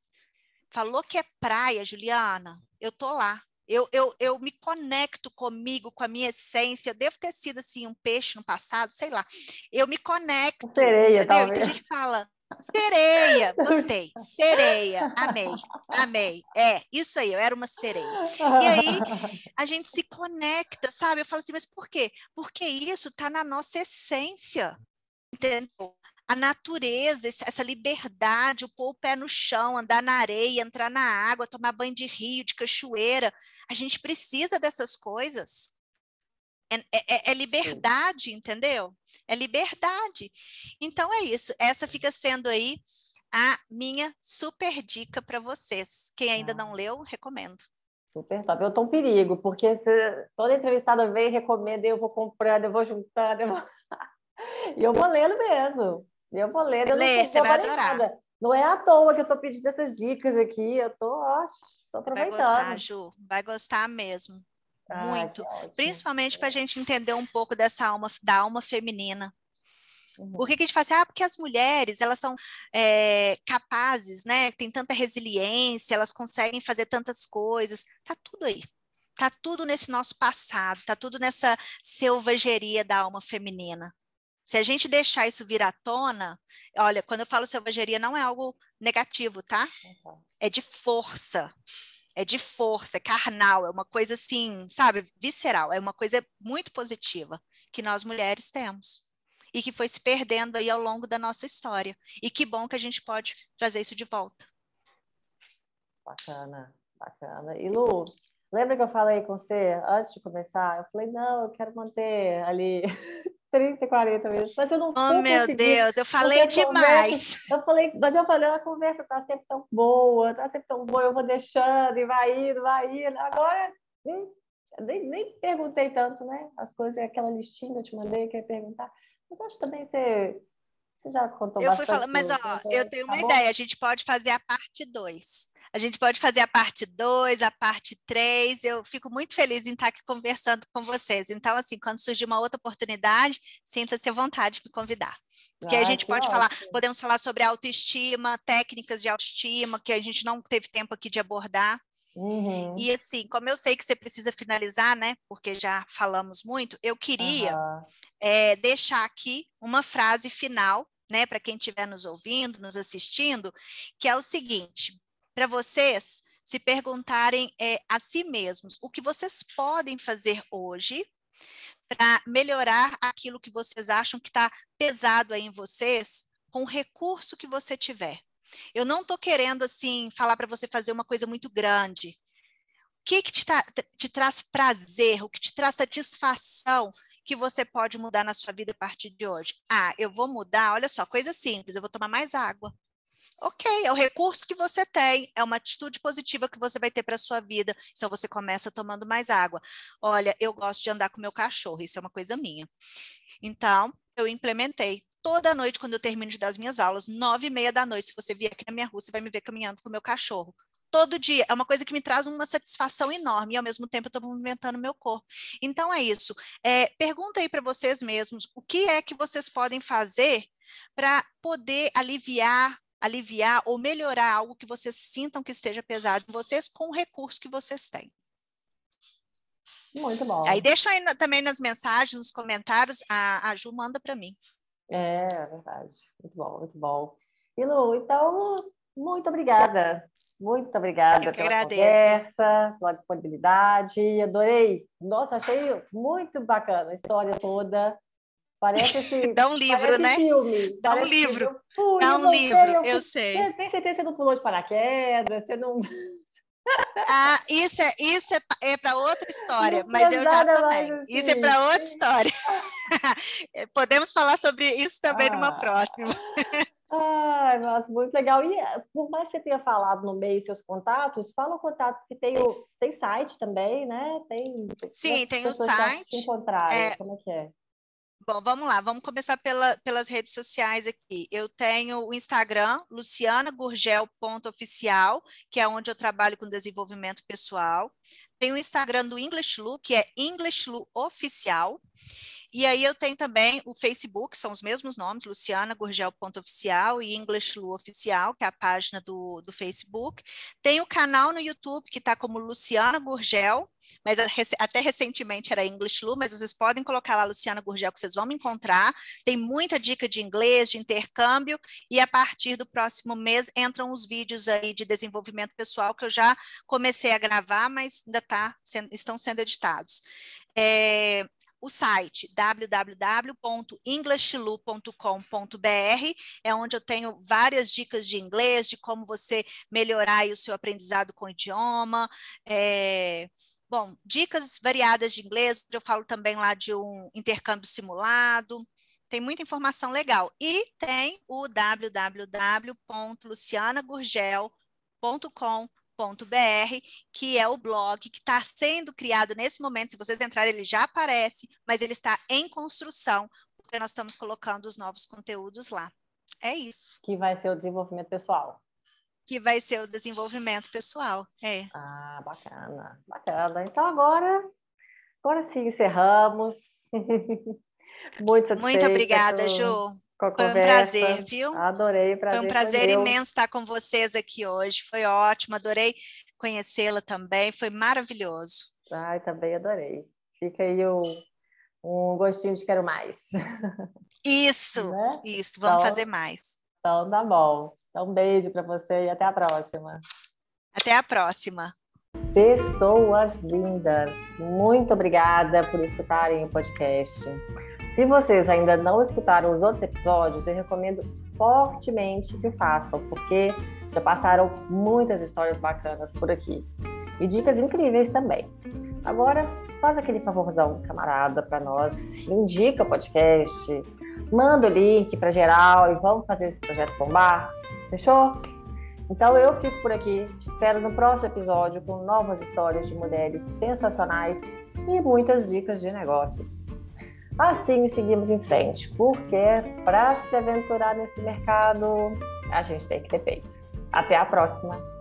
Falou que é praia, Juliana, eu tô lá. Eu, eu, eu me conecto comigo, com a minha essência. Eu devo ter sido assim um peixe no passado, sei lá. Eu me conecto. Sereia, entendeu? Então a gente fala, Sereia, gostei. Sereia, amei, amei. É, isso aí, eu era uma sereia. E aí a gente se conecta, sabe? Eu falo assim, mas por quê? Porque isso está na nossa essência, entendeu? A natureza, essa liberdade, o pôr o pé no chão, andar na areia, entrar na água, tomar banho de rio, de cachoeira. A gente precisa dessas coisas. É, é, é, é liberdade, entendeu? É liberdade. Então é isso. Essa fica sendo aí a minha super dica para vocês. Quem ainda ah. não leu, recomendo. Super top. Eu tô um perigo, porque toda entrevistada vem e recomenda, eu vou comprando, eu vou juntando, eu vou... e eu vou lendo mesmo. Eu vou ler, eu Lê, você vai adorar. Não é à toa que eu estou pedindo essas dicas aqui, eu tô, ó, tô aproveitando. Vai gostar, Ju, vai gostar mesmo. Ah, Muito. Principalmente para a gente entender um pouco dessa alma, da alma feminina. Uhum. Por que, que a gente fala assim? Ah, porque as mulheres, elas são é, capazes, né? Tem tanta resiliência, elas conseguem fazer tantas coisas. Tá tudo aí. Tá tudo nesse nosso passado, tá tudo nessa selvageria da alma feminina. Se a gente deixar isso vir à tona, olha, quando eu falo selvageria, não é algo negativo, tá? Uhum. É de força. É de força, é carnal, é uma coisa assim, sabe, visceral, é uma coisa muito positiva que nós mulheres temos e que foi se perdendo aí ao longo da nossa história. E que bom que a gente pode trazer isso de volta. Bacana, bacana. E Lu, lembra que eu falei com você antes de começar? Eu falei, não, eu quero manter ali 30, 40 vezes. Mas eu não Oh, meu Deus, eu falei demais. Conversa, eu falei, mas eu falei, a conversa tá sempre tão boa, tá sempre tão boa, eu vou deixando e vai indo, vai indo. Agora, hum, nem, nem perguntei tanto, né? As coisas, aquela listinha que eu te mandei, que eu ia perguntar. Mas acho também você, você já contou eu bastante. Fui falando, mas, ó, né? eu tenho tá uma bom? ideia, a gente pode fazer a parte 2. A gente pode fazer a parte 2, a parte 3. Eu fico muito feliz em estar aqui conversando com vocês. Então, assim, quando surgir uma outra oportunidade, sinta-se à vontade de me convidar. Porque Ah, a gente pode falar, ótimo. podemos falar sobre autoestima, técnicas de autoestima, que a gente não teve tempo aqui de abordar. Uhum. E assim, como eu sei que você precisa finalizar, né? Porque já falamos muito, eu queria Aham. é, deixar aqui uma frase final, né, para quem estiver nos ouvindo, nos assistindo, que é o seguinte: para vocês se perguntarem é, a si mesmos o que vocês podem fazer hoje para melhorar aquilo que vocês acham que está pesado aí em vocês com o recurso que você tiver. Eu não estou querendo assim falar para você fazer uma coisa muito grande. O que, que te, tra te traz prazer, o que te traz satisfação que você pode mudar na sua vida a partir de hoje? Ah, eu vou mudar, olha só, coisa simples, eu vou tomar mais água. Ok, é o recurso que você tem, é uma atitude positiva que você vai ter para a sua vida. Então você começa tomando mais água. Olha, eu gosto de andar com meu cachorro, isso é uma coisa minha. Então, eu implementei toda noite, quando eu termino de dar as minhas aulas, nove e meia da noite. Se você vier aqui na minha rua, você vai me ver caminhando com o meu cachorro. Todo dia. É uma coisa que me traz uma satisfação enorme e, ao mesmo tempo, eu estou movimentando meu corpo. Então, é isso. É, pergunta aí para vocês mesmos o que é que vocês podem fazer para poder aliviar, aliviar ou melhorar algo que vocês sintam que esteja pesado em vocês com o recurso que vocês têm. Muito bom. Aí deixa aí também nas mensagens, nos comentários, a, a Ju manda para mim. É, é verdade. Muito bom, muito bom. E Lu, então, muito obrigada. Muito obrigada Eu pela agradeço. conversa, pela disponibilidade. Adorei. Nossa, achei muito bacana a história toda. Parece esse, Dá um livro, né? filme. Dá um livro. filme. Dá um livro, eu eu sei. Tem certeza que você não pulou de paraquedas? Você não. Ah, isso é, isso é, é para outra história, Não mas eu já também. Isso é assim. para outra história. Podemos falar sobre isso também numa Ah. próxima. Ai, nossa, muito legal. E eh, por mais que você tenha falado no meio seus contatos, fala o contato, porque tem, o, tem site também, né? Tem, Sim, as tem o site. Se encontrarem, É, como é que é? Bom, vamos lá, vamos começar pela, pelas redes sociais aqui. Eu tenho o Instagram, lucianagurgel.oficial, que é onde eu trabalho com desenvolvimento pessoal. Tem o Instagram do English Lu, que é English Lu Oficial. E aí eu tenho também o Facebook, são os mesmos nomes, Luciana Gurgel.oficial e English Lu Oficial, que é a página do, do Facebook. Tem o canal no YouTube, que está como Luciana Gurgel, mas até recentemente era English Lu, mas vocês podem colocar lá Luciana Gurgel, que vocês vão me encontrar. Tem muita dica de inglês, de intercâmbio, e a partir do próximo mês entram os vídeos aí de desenvolvimento pessoal, que eu já comecei a gravar, mas ainda tá estão sendo editados. É, o site www.englishlu.com.br é onde eu tenho várias dicas de inglês, de como você melhorar o seu aprendizado com o idioma. é, bom, dicas variadas de inglês, eu falo também lá de um intercâmbio simulado. Tem muita informação legal. E tem o www.lucianagurgel.com.br, que é o blog que está sendo criado nesse momento. Se vocês entrarem, ele já aparece, mas ele está em construção, porque nós estamos colocando os novos conteúdos lá. É isso, Que vai ser o desenvolvimento pessoal. que vai ser o desenvolvimento pessoal. É. Ah, bacana, bacana. Então agora, agora sim encerramos. Muito Muito obrigada, Ju. Foi um prazer, viu? Adorei, prazer Foi um prazer imenso estar com vocês aqui hoje. Foi ótimo, adorei conhecê-la também. Foi maravilhoso. Ai, também adorei. Fica aí o, um gostinho de quero mais. Isso, Né? isso. Vamos Então- fazer mais. Então tá bom. Então um beijo para você e até a próxima. Até a próxima. Pessoas lindas, muito obrigada por escutarem o podcast. Se vocês ainda não escutaram os outros episódios, eu recomendo fortemente que façam, porque já passaram muitas histórias bacanas por aqui e dicas incríveis também. Agora, faz aquele favorzão, camarada, para nós, indica o podcast, manda o link para geral e vamos fazer esse projeto bombar. Fechou? Então eu fico por aqui, te espero no próximo episódio com novas histórias de mulheres sensacionais e muitas dicas de negócios. Assim seguimos em frente, porque para se aventurar nesse mercado, a gente tem que ter peito. Até a próxima!